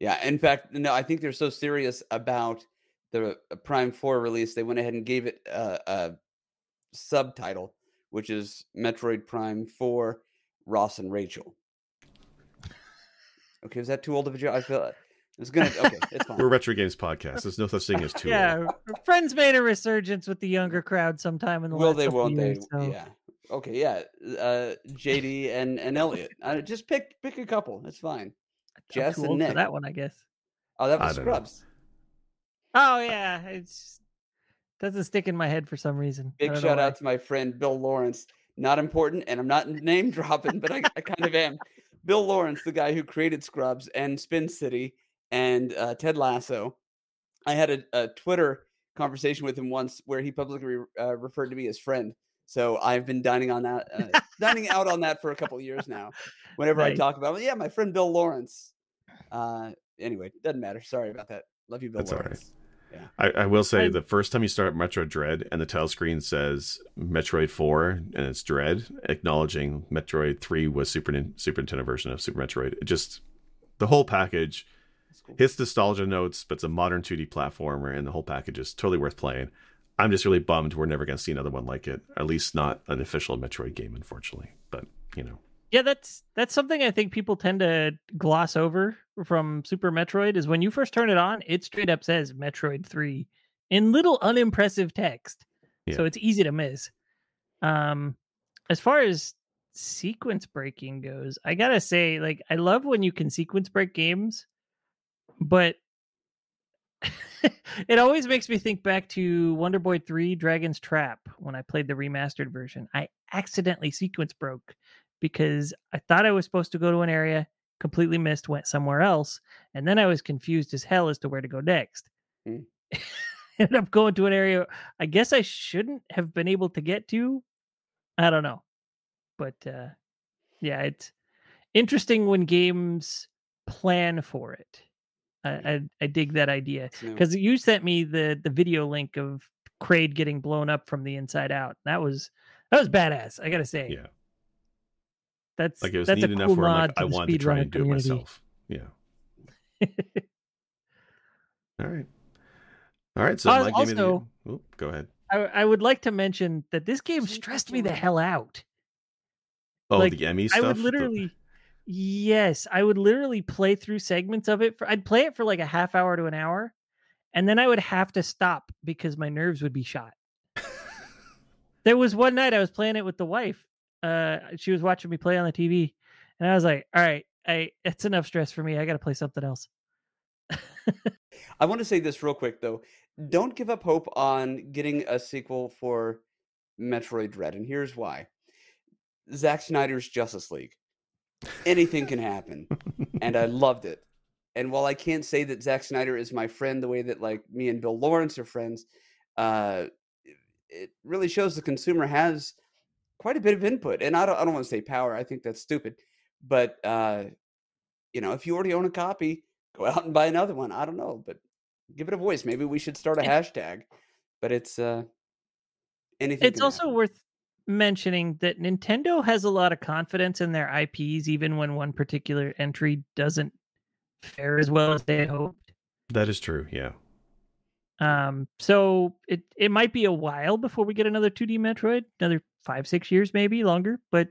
Speaker 3: Yeah, in fact, no, I think they're so serious about the uh, Prime 4 release, they went ahead and gave it a, a subtitle, which is Metroid Prime 4 Ross and Rachel. Okay, is that too old of a joke? I feel it was gonna. Okay, it's fine.
Speaker 1: We're a retro games podcast. There's no such thing as too. old.
Speaker 2: yeah, friends made a resurgence with the younger crowd sometime in the
Speaker 3: Will
Speaker 2: last
Speaker 3: they? Won't they?
Speaker 2: years, so-
Speaker 3: Yeah. Okay. Yeah. Uh, JD and and Elliot. Uh, just pick pick a couple. It's fine.
Speaker 2: I'm
Speaker 3: Jess
Speaker 2: too
Speaker 3: and
Speaker 2: old for
Speaker 3: Nick.
Speaker 2: that one, I guess.
Speaker 3: Oh, that
Speaker 1: I
Speaker 3: was
Speaker 1: don't know.
Speaker 3: Scrubs.
Speaker 2: Oh yeah, it's doesn't stick in my head for some reason.
Speaker 3: Big shout out to my friend Bill Lawrence. Not important, and I'm not name dropping, but I, I kind of am. Bill Lawrence, the guy who created Scrubs and Spin City and uh, Ted Lasso. I had a, a Twitter conversation with him once where he publicly uh, referred to me as friend. So I've been dining on that, uh, dining out on that for a couple of years now. Whenever I talk about, yeah, my friend Bill Lawrence. Uh, anyway, doesn't matter. Sorry about that. Love you, Bill
Speaker 1: That's all right.
Speaker 3: Lawrence.
Speaker 1: I, I will say
Speaker 2: I-
Speaker 1: the first time you start Metroid Dread and the title screen says Metroid 4 and it's Dread, acknowledging Metroid 3 was Super Nin- Super Nintendo version of Super Metroid. It just the whole package
Speaker 3: That's cool.
Speaker 1: hits nostalgia notes, but it's a modern 2D platformer, and the whole package is totally worth playing. I'm just really bummed we're never going to see another one like it. At least not an official Metroid game, unfortunately. But you know,
Speaker 2: Yeah, that's that's something I think people tend to gloss over from Super Metroid is when you first turn it on, it straight up says Metroid 3 in little unimpressive text. So it's easy to miss. Um as far as sequence breaking goes, I got to say like I love when you can sequence break games, but it always makes me think back to Wonder Boy 3 Dragon's Trap when I played the remastered version. I accidentally sequence broke because I thought I was supposed to go to an area, completely missed, went somewhere else, and then I was confused as hell as to where to go next.
Speaker 3: Hmm.
Speaker 2: Ended up going to an area I guess I shouldn't have been able to get to. I don't know. But uh yeah, it's interesting when games plan for it. I I, I dig that idea because you sent me the the video link of Kraid getting blown up from the inside out. That was that was badass. I gotta say.
Speaker 1: yeah,
Speaker 2: That's
Speaker 1: like it was
Speaker 2: that's
Speaker 1: neat
Speaker 2: a
Speaker 1: enough
Speaker 2: cool
Speaker 1: where I'm like,
Speaker 2: to
Speaker 1: I
Speaker 2: the
Speaker 1: wanted to try and do it myself. Yeah. All right. All right. So
Speaker 2: Uh,
Speaker 1: my game of the year- Oop, go ahead.
Speaker 2: I, I would like to mention that this game stressed me the hell out.
Speaker 1: Oh,
Speaker 2: like,
Speaker 1: the EMMI stuff.
Speaker 2: I
Speaker 1: stuff.
Speaker 2: would
Speaker 1: The-
Speaker 2: literally, yes, I would literally play through segments of it. For I'd play it for like a half hour to an hour, and then I would have to stop because my nerves would be shot. There was one night I was playing it with the wife. Uh, she was watching me play on the TV, and I was like, "All right, I it's enough stress for me. I got to play something else."
Speaker 3: I want to say this real quick though. Don't give up hope on getting a sequel for Metroid Dread, and here's why. Zack Snyder's Justice League. Anything can happen, and I loved it. And while I can't say that Zack Snyder is my friend the way that like me and Bill Lawrence are friends, uh, it really shows the consumer has quite a bit of input. And I don't, I don't want to say power. I think that's stupid. But uh, you know, if you already own a copy, go out and buy another one. I don't know, but give it a voice. Maybe we should start a hashtag. But it's uh, anything.
Speaker 2: It's also happen. worth mentioning that Nintendo has a lot of confidence in their IPs, even when one particular entry doesn't fare as well as they hoped.
Speaker 1: That is true. Yeah.
Speaker 2: Um, so it it might be a while before we get another 2D Metroid, another five, six years, maybe longer, but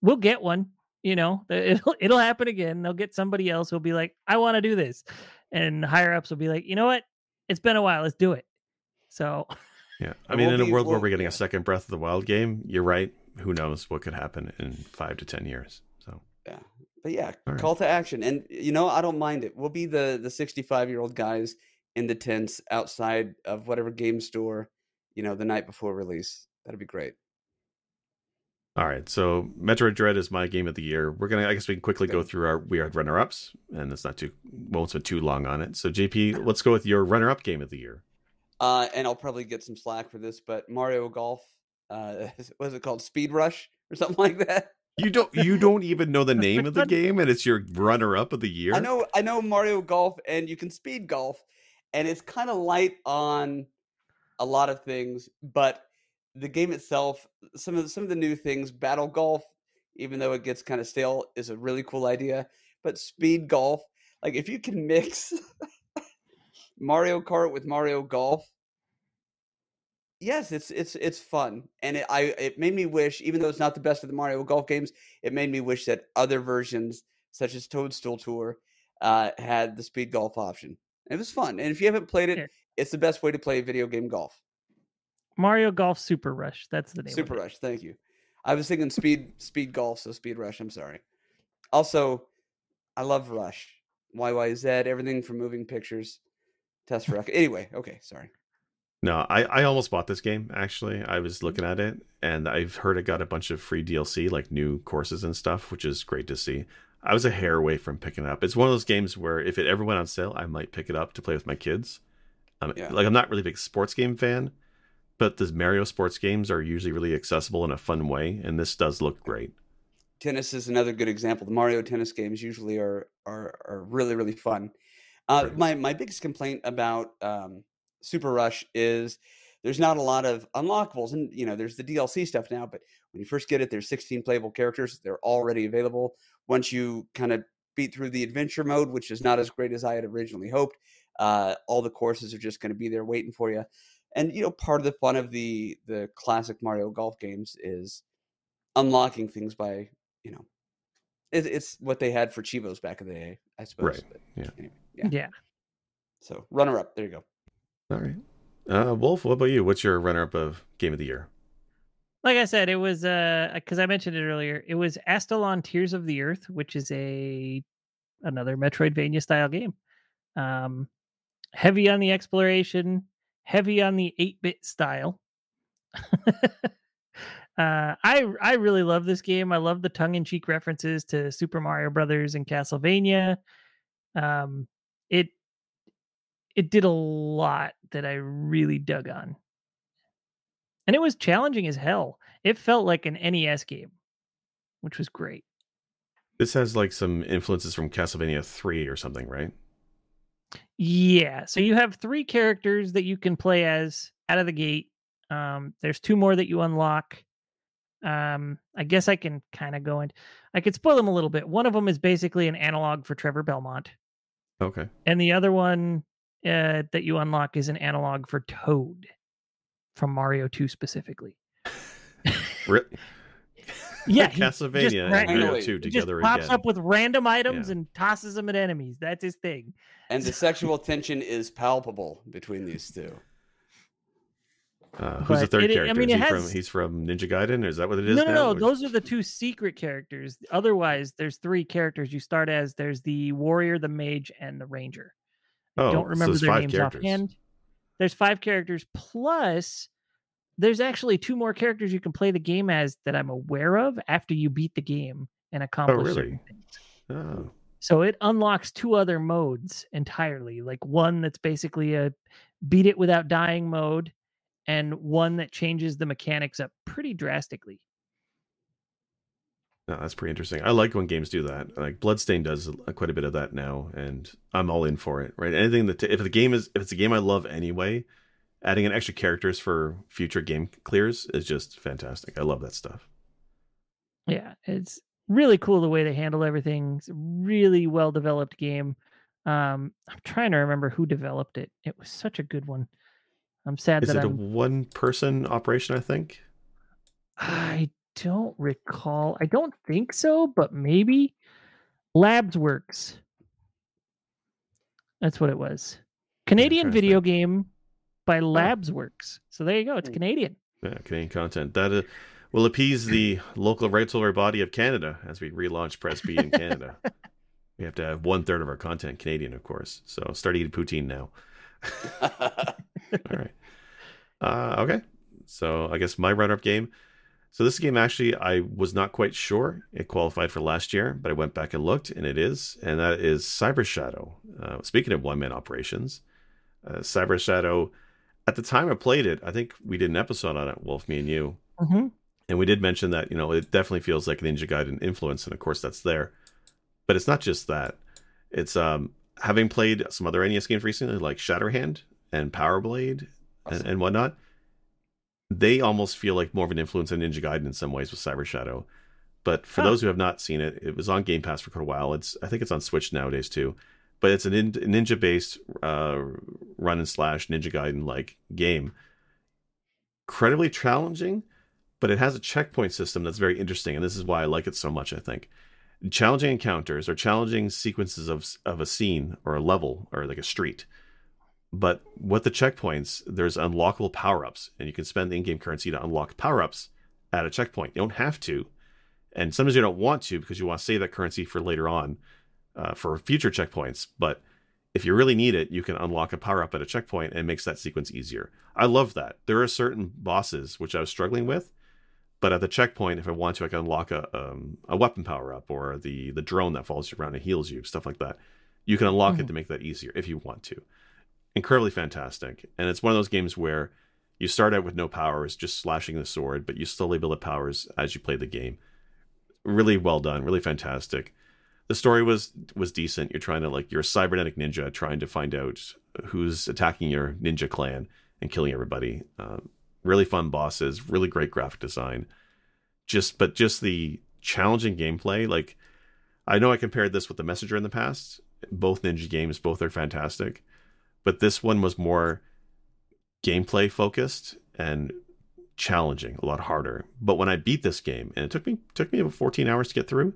Speaker 2: we'll get one. You know, it'll it'll happen again. They'll get somebody else who'll be like, I want to do this. And higher ups will be like, you know what? It's been a while, let's do it. So
Speaker 1: Yeah. I mean, in a world where we're getting a second Breath of the Wild game, you're right. Who knows what could happen in five to ten years. So
Speaker 3: Yeah. But yeah, right. call to action. And you know, I don't mind it. We'll be the the 65 year old guys in the tents outside of whatever game store, you know, the night before release. That'd be great.
Speaker 1: All right, so Metroid Dread is my game of the year. We're gonna, I guess, we can quickly okay. go through our weird runner-ups, and it's not too won't spend too long on it. So, JP, let's go with your runner-up game of the year.
Speaker 3: Uh, and I'll probably get some slack for this, but Mario Golf, uh, was it called Speed Rush or something like that?
Speaker 1: You don't, you don't even know the name of the game, and it's your runner-up of the year.
Speaker 3: I know, I know Mario Golf, and you can speed golf, and it's kind of light on a lot of things, but the game itself, some of the, some of the new things, battle golf, even though it gets kind of stale, is a really cool idea. But speed golf, like if you can mix Mario Kart with Mario Golf, yes, it's it's it's fun, and it, I it made me wish, even though it's not the best of the Mario Golf games, it made me wish that other versions, such as Toadstool Tour, uh, had the speed golf option. It was fun, and if you haven't played it, it's the best way to play video game golf.
Speaker 2: Mario Golf Super Rush. That's the name.
Speaker 3: Super Rush. Thank you. I was thinking Speed Speed Golf, so Speed Rush. I'm sorry. Also, I love Rush. YYZ. Everything from moving pictures. Test for anyway. Okay, sorry.
Speaker 1: No, I, I almost bought this game actually. I was mm-hmm. looking at it and I've heard it got a bunch of free DLC, like new courses and stuff, which is great to see. I was a hair away from picking it up. It's one of those games where if it ever went on sale, I might pick it up to play with my kids. Um, yeah. Like I'm not really a big sports game fan, but the Mario sports games are usually really accessible in a fun way, and this does look great.
Speaker 3: Tennis is another good example. The Mario tennis games usually are are, are really really fun. Uh, right. My my biggest complaint about um, Super Rush is there's not a lot of unlockables, and you know there's the DLC stuff now. But when you first get it, there's 16 playable characters. They're already available. Once you kind of beat through the adventure mode, which is not as great as I had originally hoped, uh, all the courses are just going to be there waiting for you and you know part of the fun of the the classic mario golf games is unlocking things by you know it, it's what they had for cheevos back in the day i suppose
Speaker 1: right. But yeah.
Speaker 2: Anyway, yeah yeah
Speaker 3: so runner up there you go
Speaker 1: all right uh wolf what about you what's your runner up of game of the year
Speaker 2: like i said it was uh because i mentioned it earlier it was astalon tears of the earth which is a another metroidvania style game um heavy on the exploration heavy on the 8-bit style. uh, I I really love this game. I love the tongue-in-cheek references to Super Mario Brothers and Castlevania. Um, it it did a lot that I really dug on, and it was challenging as hell. It felt like an NES game, which was great.
Speaker 1: This has like some influences from Castlevania 3 or something, right?
Speaker 2: Yeah. So you have three characters that you can play as out of the gate. Um, there's two more that you unlock. Um, I guess I can kind of go and I could spoil them a little bit. One of them is basically an analog for Trevor Belmont.
Speaker 1: Okay.
Speaker 2: And the other one uh, that you unlock is an analog for Toad from Mario 2 specifically. yeah,
Speaker 1: Castlevania and Mario Two together
Speaker 2: just pops
Speaker 1: again.
Speaker 2: up with random items yeah. and tosses them at enemies. That's his thing.
Speaker 3: And the sexual tension is palpable between these two.
Speaker 1: Uh, who's the
Speaker 2: But
Speaker 1: third
Speaker 2: it- I mean,
Speaker 1: is
Speaker 2: it
Speaker 1: he from he's from Ninja Gaiden? or Is that what it is?
Speaker 2: no, no,
Speaker 1: now?
Speaker 2: no. Those are the two secret characters. Otherwise, there's three characters you start as. There's the warrior, the mage, and the ranger. I
Speaker 1: Oh,
Speaker 2: don't remember
Speaker 1: there's
Speaker 2: their
Speaker 1: five
Speaker 2: names
Speaker 1: characters.
Speaker 2: offhand. There's five characters plus there's actually two more characters you can play the game as that I'm aware of after you beat the game and oh,
Speaker 1: accomplish
Speaker 2: oh, really?
Speaker 1: Oh,
Speaker 2: So it unlocks two other modes entirely, like one that's basically a beat it without dying mode, and one that changes the mechanics up pretty drastically.
Speaker 1: No, that's pretty interesting. I like when games do that. Like Bloodstained does quite a bit of that now, and I'm all in for it. Right? Anything that if the game is if it's a game I love anyway, adding in extra characters for future game clears is just fantastic. I love that stuff.
Speaker 2: Yeah, it's really cool the way they handle everything. It's a really well developed game. Um, I'm trying to remember who developed it. It was such a good one. I'm sad
Speaker 1: Is
Speaker 2: that
Speaker 1: it a
Speaker 2: I'm,
Speaker 1: one person operation? I think.
Speaker 2: I don't recall. I don't think so, but maybe Labs Works. That's what it was. Canadian video game by Labs Works. So there you go. It's
Speaker 3: Hmm.
Speaker 2: Canadian.
Speaker 1: Yeah, Canadian content that uh, will appease the local regulatory body of Canada as we relaunch Press B in Canada. we have to have one third of our content Canadian, of course. So start eating poutine now. All right. Uh, okay. So I guess my runner-up game. So this game actually I was not quite sure it qualified for last year, but I went back and looked, and it is, and that is Cyber Shadow. Uh, speaking of one-man operations, uh, Cyber Shadow. At the time I played it, I think we did an episode on it, Wolf, me and you,
Speaker 2: hmm
Speaker 1: and we did mention that you know it definitely feels like Ninja Gaiden influence, and of course that's there. But it's not just that. It's um having played some other NES games recently, like Shatterhand and Power Blade and, and whatnot. They almost feel like more of an influence on Ninja Gaiden in some ways with Cyber Shadow. But for
Speaker 2: Huh.
Speaker 1: those who have not seen it, it was on Game Pass for quite a while. It's I think it's on Switch nowadays too. But it's an nin- ninja based uh, run and slash Ninja Gaiden like game. Incredibly challenging, but it has a checkpoint system that's very interesting, and this is why I like it so much. I think challenging encounters or challenging sequences of of a scene or a level or like a street. But with the checkpoints, there's unlockable power ups, and you can spend the in game currency to unlock power ups at a checkpoint. You don't have to, and sometimes you don't want to because you want to save that currency for later on uh, for future checkpoints. But if you really need it, you can unlock a power up at a checkpoint and it makes that sequence easier. I love that. There are certain bosses which I was struggling with, but at the checkpoint, if I want to, I can unlock a um, a weapon power up or the the drone that follows you around and heals you, stuff like that. You can unlock it
Speaker 2: Mhm.
Speaker 1: to make that easier if you want to. Incredibly fantastic, and it's one of those games where you start out with no powers, just slashing the sword, but you slowly build up powers as you play the game. Really well done, really fantastic the story was was decent. You're trying to like you're a cybernetic ninja trying to find out who's attacking your ninja clan and killing everybody. Um, really fun bosses, really great graphic design. Just but just the challenging gameplay. Like I know I compared this with the Messenger in the past. Both ninja games, both are fantastic, but this one was more gameplay focused and challenging, a lot harder. But when I beat this game, and it took me took me about 14 hours to get through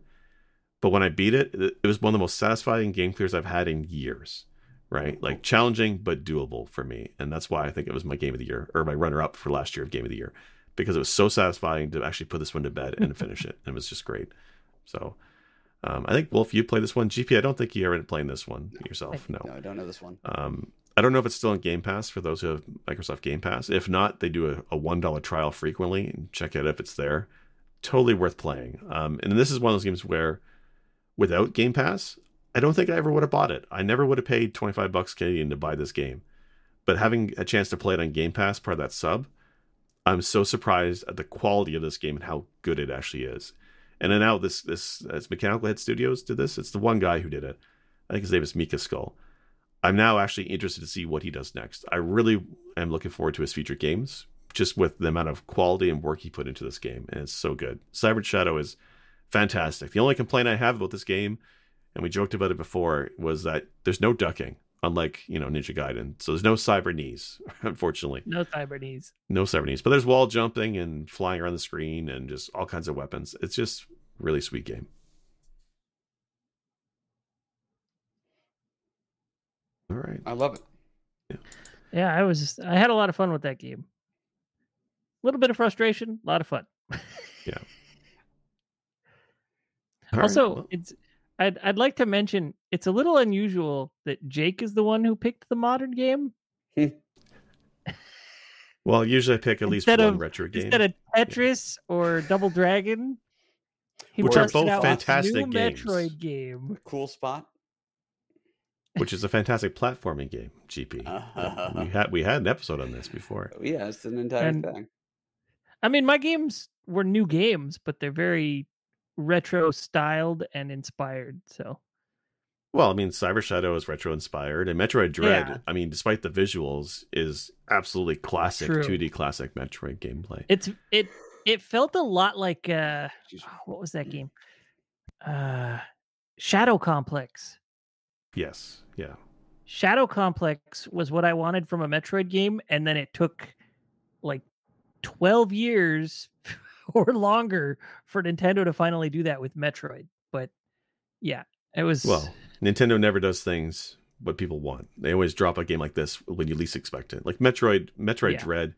Speaker 1: but when I beat it, it was one of the most satisfying game clears I've had in years. Right, like challenging but doable for me, and that's why I think it was my game of the year or my runner up for last year of game of the year because it was so satisfying to actually put this one to bed and finish it, and it was just great. So, um, I think Wolf, you play this one. GP, I don't think you ever playing this one yourself. No,
Speaker 3: No, I don't know this one.
Speaker 1: um, I don't know if it's still in Game Pass for those who have Microsoft Game Pass. If not, they do a, a one dollar trial frequently and check it if it's there. Totally worth playing. Um, and this is one of those games where, without Game Pass, I don't think I ever would have bought it. I never would have paid twenty five bucks Canadian to buy this game. But having a chance to play it on Game Pass, part of that sub, I'm so surprised at the quality of this game and how good it actually is. And then now this this as Mechanical Head Studios did this. It's the one guy who did it. I think his name is MekaSkull. I'm now actually interested to see what he does next. I really am looking forward to his future games, just with the amount of quality and work he put into this game, and it's so good. Cyber Shadow is fantastic. The only complaint I have about this game, and we joked about it before, was that there's no ducking, unlike you know Ninja Gaiden. So there's no cyber knees, unfortunately,
Speaker 2: No cyber knees.
Speaker 1: no cyber knees. But there's wall jumping and flying around the screen and just all kinds of weapons. It's just really sweet game. All right.
Speaker 3: I love it.
Speaker 2: Yeah, I was. just, I had a lot of fun with that game. A little bit of frustration, a lot of fun.
Speaker 1: Yeah. All right,
Speaker 2: also,
Speaker 1: well,
Speaker 2: it's I'd I'd like to mention it's a little unusual that Jake is the one who picked the modern game
Speaker 1: well, usually I pick at least
Speaker 2: instead
Speaker 1: one
Speaker 2: of-
Speaker 1: retro game.
Speaker 2: instead of Tetris or Double Dragon. He
Speaker 1: Which are both
Speaker 2: out a
Speaker 1: fantastic
Speaker 2: new
Speaker 1: games.
Speaker 2: Metroid game.
Speaker 3: Cool spot.
Speaker 1: which is a fantastic platforming game. GP.
Speaker 3: Uh-huh.
Speaker 1: we had we had an episode on this before.
Speaker 3: Oh, yeah, it's an entire
Speaker 2: And-
Speaker 3: thing.
Speaker 2: I mean, my games were new games, but they're very retro styled and inspired. So
Speaker 1: Well, I mean, Cyber Shadow is retro inspired, and Metroid Dread.
Speaker 2: Yeah.
Speaker 1: I mean, despite the visuals, is absolutely classic
Speaker 2: True.
Speaker 1: 2D classic Metroid gameplay.
Speaker 2: it's it it felt a lot like uh what was that game? Uh Shadow Complex.
Speaker 1: yes, yeah,
Speaker 2: Shadow Complex was what I wanted from a Metroid game, and then it took like 12 years or longer for Nintendo to finally do that with Metroid. But yeah, it was
Speaker 1: Well, Nintendo never does things what people want. They always drop a game like this when you least expect it. Like Metroid, Metroid
Speaker 2: Yeah.
Speaker 1: Dread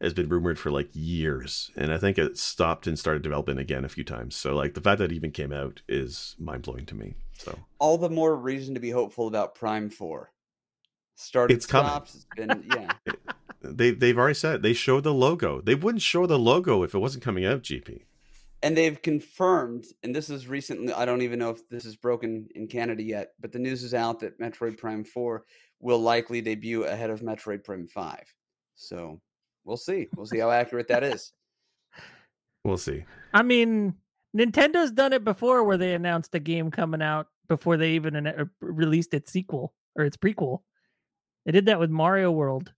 Speaker 1: has been rumored for like years, and I think it stopped and started developing again a few times. So, like the fact that it even came out is mind blowing to me. So,
Speaker 3: All the more reason to be hopeful about Prime Four. Started
Speaker 1: It's coming.
Speaker 3: stops. It's been yeah.
Speaker 1: they they've already said they showed the logo. They wouldn't show the logo if it wasn't coming out. GP.
Speaker 3: and they've confirmed, and this is recently. I don't even know if this is broken in Canada yet, but the news is out that Metroid Prime Four will likely debut ahead of Metroid Prime Five. So we'll see. We'll see how accurate that is.
Speaker 1: We'll see.
Speaker 2: I mean, Nintendo's done it before where they announced a game coming out before they even uh, released its sequel or its prequel. They did that with Mario World.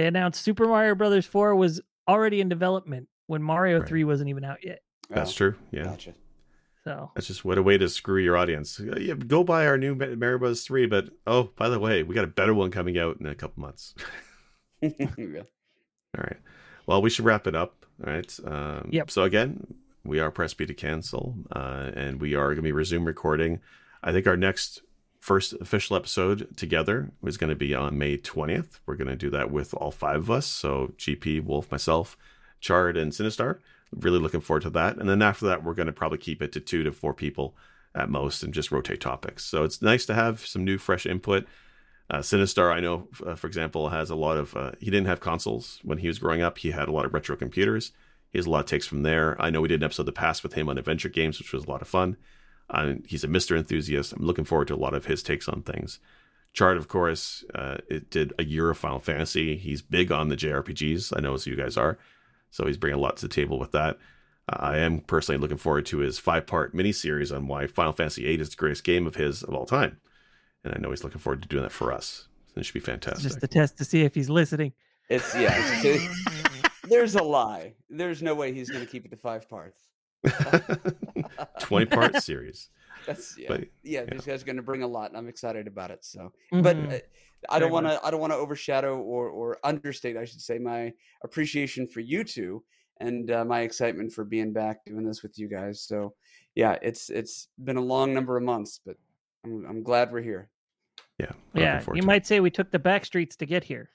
Speaker 2: They announced Super Mario Brothers 4 was already in development when Mario
Speaker 1: Right.
Speaker 2: 3 wasn't even out yet.
Speaker 1: That's
Speaker 3: Oh,
Speaker 1: true. Yeah.
Speaker 3: Gotcha.
Speaker 2: So,
Speaker 1: That's just what a way to screw your audience. Uh, Yeah, go buy our new Mario Bros. 3, but oh, by the way, we got a better one coming out in a couple months.
Speaker 3: Yeah.
Speaker 1: All right. Well, we should wrap it up. All right. Um,
Speaker 2: Yep.
Speaker 1: So again, we are press B to cancel, uh, and we are going to be resume recording. I think our next first official episode together is going to be on May twentieth. We're going to do that with all five of us. So GP, Wolf, myself, Chard, and Sinistar. Really looking forward to that. And then after that, we're going to probably keep it to two to four people at most, and just rotate topics. So it's nice to have some new, fresh input. Uh, Sinistar, I know, uh, for example, has a lot of. Uh, he didn't have consoles when he was growing up. He had a lot of retro computers. He has a lot of takes from there. I know we did an episode the past with him on adventure games, which was a lot of fun. Uh, he's a MiSTer enthusiast. I'm looking forward to a lot of his takes on things. Chart, of course, uh, it did a year of Final Fantasy. He's big on the JRPGs. I know as you guys are, so he's bringing a lot to the table with that. Uh, I am personally looking forward to his five-part miniseries on why Final Fantasy VIII is the greatest game of his of all time, and I know he's looking forward to doing that for us. It should be fantastic.
Speaker 2: just a test to see if he's listening.
Speaker 3: It's yeah. it's- there's a lie. There's no way he's going to keep it to five parts.
Speaker 1: 20 part series.
Speaker 3: That's yeah.
Speaker 1: But,
Speaker 3: yeah,
Speaker 1: yeah.
Speaker 3: this guy's going to bring a lot, and I'm excited about it. So, but
Speaker 2: Mhm.
Speaker 3: uh, I don't want to. I don't want to overshadow or or understate. I should say my appreciation for you two and uh, my excitement for being back doing this with you guys. So, yeah, it's it's been a long number of months, but I'm I'm glad we're here.
Speaker 1: Yeah. I'm
Speaker 2: yeah, you
Speaker 1: to it.
Speaker 2: might say we took the back streets to get here,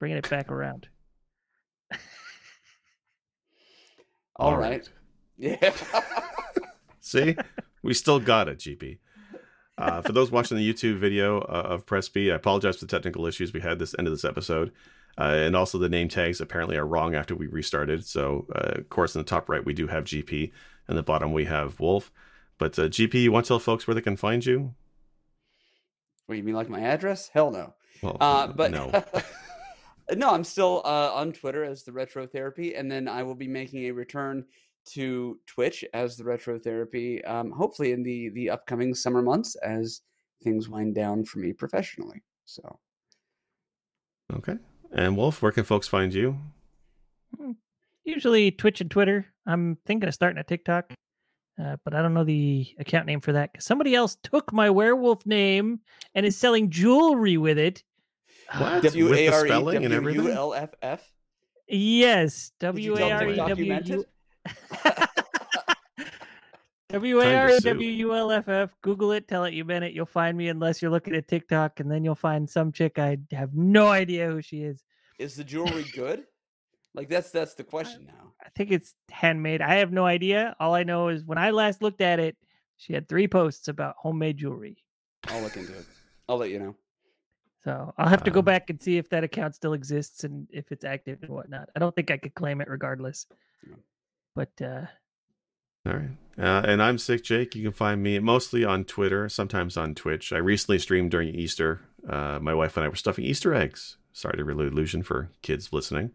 Speaker 2: bringing it back around.
Speaker 3: All right. Yeah.
Speaker 1: See, we still got it, GP. Uh, for those watching the YouTube video uh, of Press B, I apologize for the technical issues we had this end of this episode, uh, and also the name tags apparently are wrong after we restarted. So, uh, of course, in the top right we do have GP, and the bottom we have Wolf. But uh, GP, you want to tell folks where they can find you?
Speaker 3: what you mean, like my address? Hell no.
Speaker 1: Well,
Speaker 3: Uh, but
Speaker 1: no.
Speaker 3: no, I'm still uh, on Twitter as the Retro Therapy, and then I will be making a return to Twitch as the Retro Therapy, um, hopefully in the the upcoming summer months as things wind down for me professionally. So
Speaker 1: Okay. And Wolf, where can folks find you?
Speaker 2: Usually Twitch and Twitter. I'm thinking of starting a TikTok, uh, but I don't know the account name for that. 'cause somebody else took my werewolf name and is selling jewelry with it.
Speaker 1: What?
Speaker 3: W
Speaker 1: With the
Speaker 3: A R E
Speaker 1: spelling and
Speaker 3: W
Speaker 1: everything?
Speaker 3: U L F F.
Speaker 2: Yes,
Speaker 3: Did
Speaker 2: W
Speaker 3: you
Speaker 2: A
Speaker 3: tell
Speaker 2: R E
Speaker 3: TikTok you
Speaker 2: W
Speaker 3: meant
Speaker 2: U
Speaker 3: it?
Speaker 2: W A R
Speaker 1: sue.
Speaker 2: W U L F F. Google it, tell it you meant it. You'll find me unless you're looking at TikTok, and then you'll find some chick I have no idea who she is.
Speaker 3: Is the jewelry good? Like that's that's the question now.
Speaker 2: I think it's handmade. I have no idea. All I know is when I last looked at it, she had three posts about homemade jewelry.
Speaker 3: I'll look into it. I'll let you know.
Speaker 2: So I'll have to go
Speaker 1: Um,
Speaker 2: back and see if that account still exists and if it's active and whatnot. I don't think I could claim it regardless. But uh
Speaker 1: All right. Uh, and I'm Sick Jake. You can find me mostly on Twitter, sometimes on Twitch. I recently streamed during Easter. Uh, my wife and I were stuffing Easter eggs. Sorry to ruin illusion for kids listening.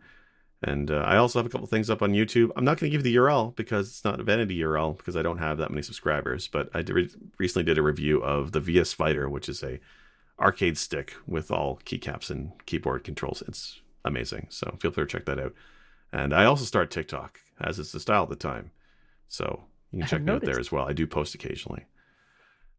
Speaker 1: And uh, I also have a couple things up on YouTube. I'm not going to give you the URL because it's not a vanity URL because I don't have that many subscribers. But I did, recently did a review of the VS Fighter, which is a arcade stick with all keycaps and keyboard controls. It's amazing. So feel free to check that out. And I also start TikTok as it's the style at the time. So you can check me out there as well. I do post occasionally.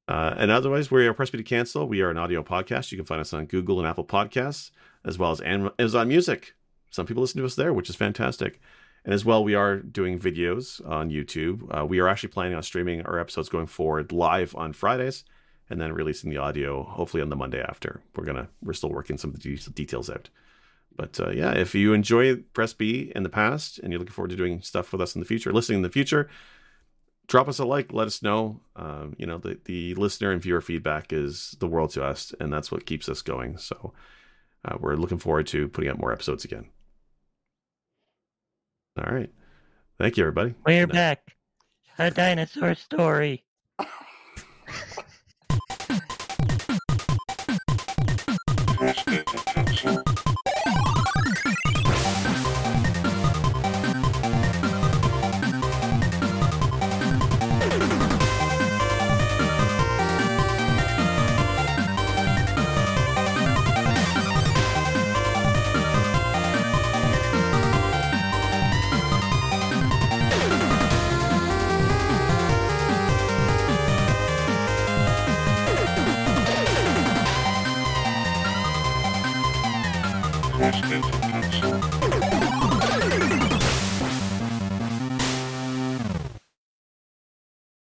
Speaker 1: Uh, and otherwise, we are Press B to Cancel. We are an audio podcast. You can find us on Google and Apple Podcasts, as well as Amazon Music. Some people listen to us there, which is fantastic. And as well, we are doing videos on YouTube. Uh, we are actually planning on streaming our episodes going forward live on Fridays, and then releasing the audio hopefully on the Monday after. We're gonna we're still working some of the details out. But uh, yeah, if you enjoy Press B in the past and you're looking forward to doing stuff with us in the future, listening in the future, drop us a like. Let us know. Um, you know, the, the listener and viewer feedback is the world to us, and that's what keeps us going. So uh, we're looking forward to putting out more episodes again. All right. Thank you, everybody.
Speaker 2: we're back. A dinosaur story.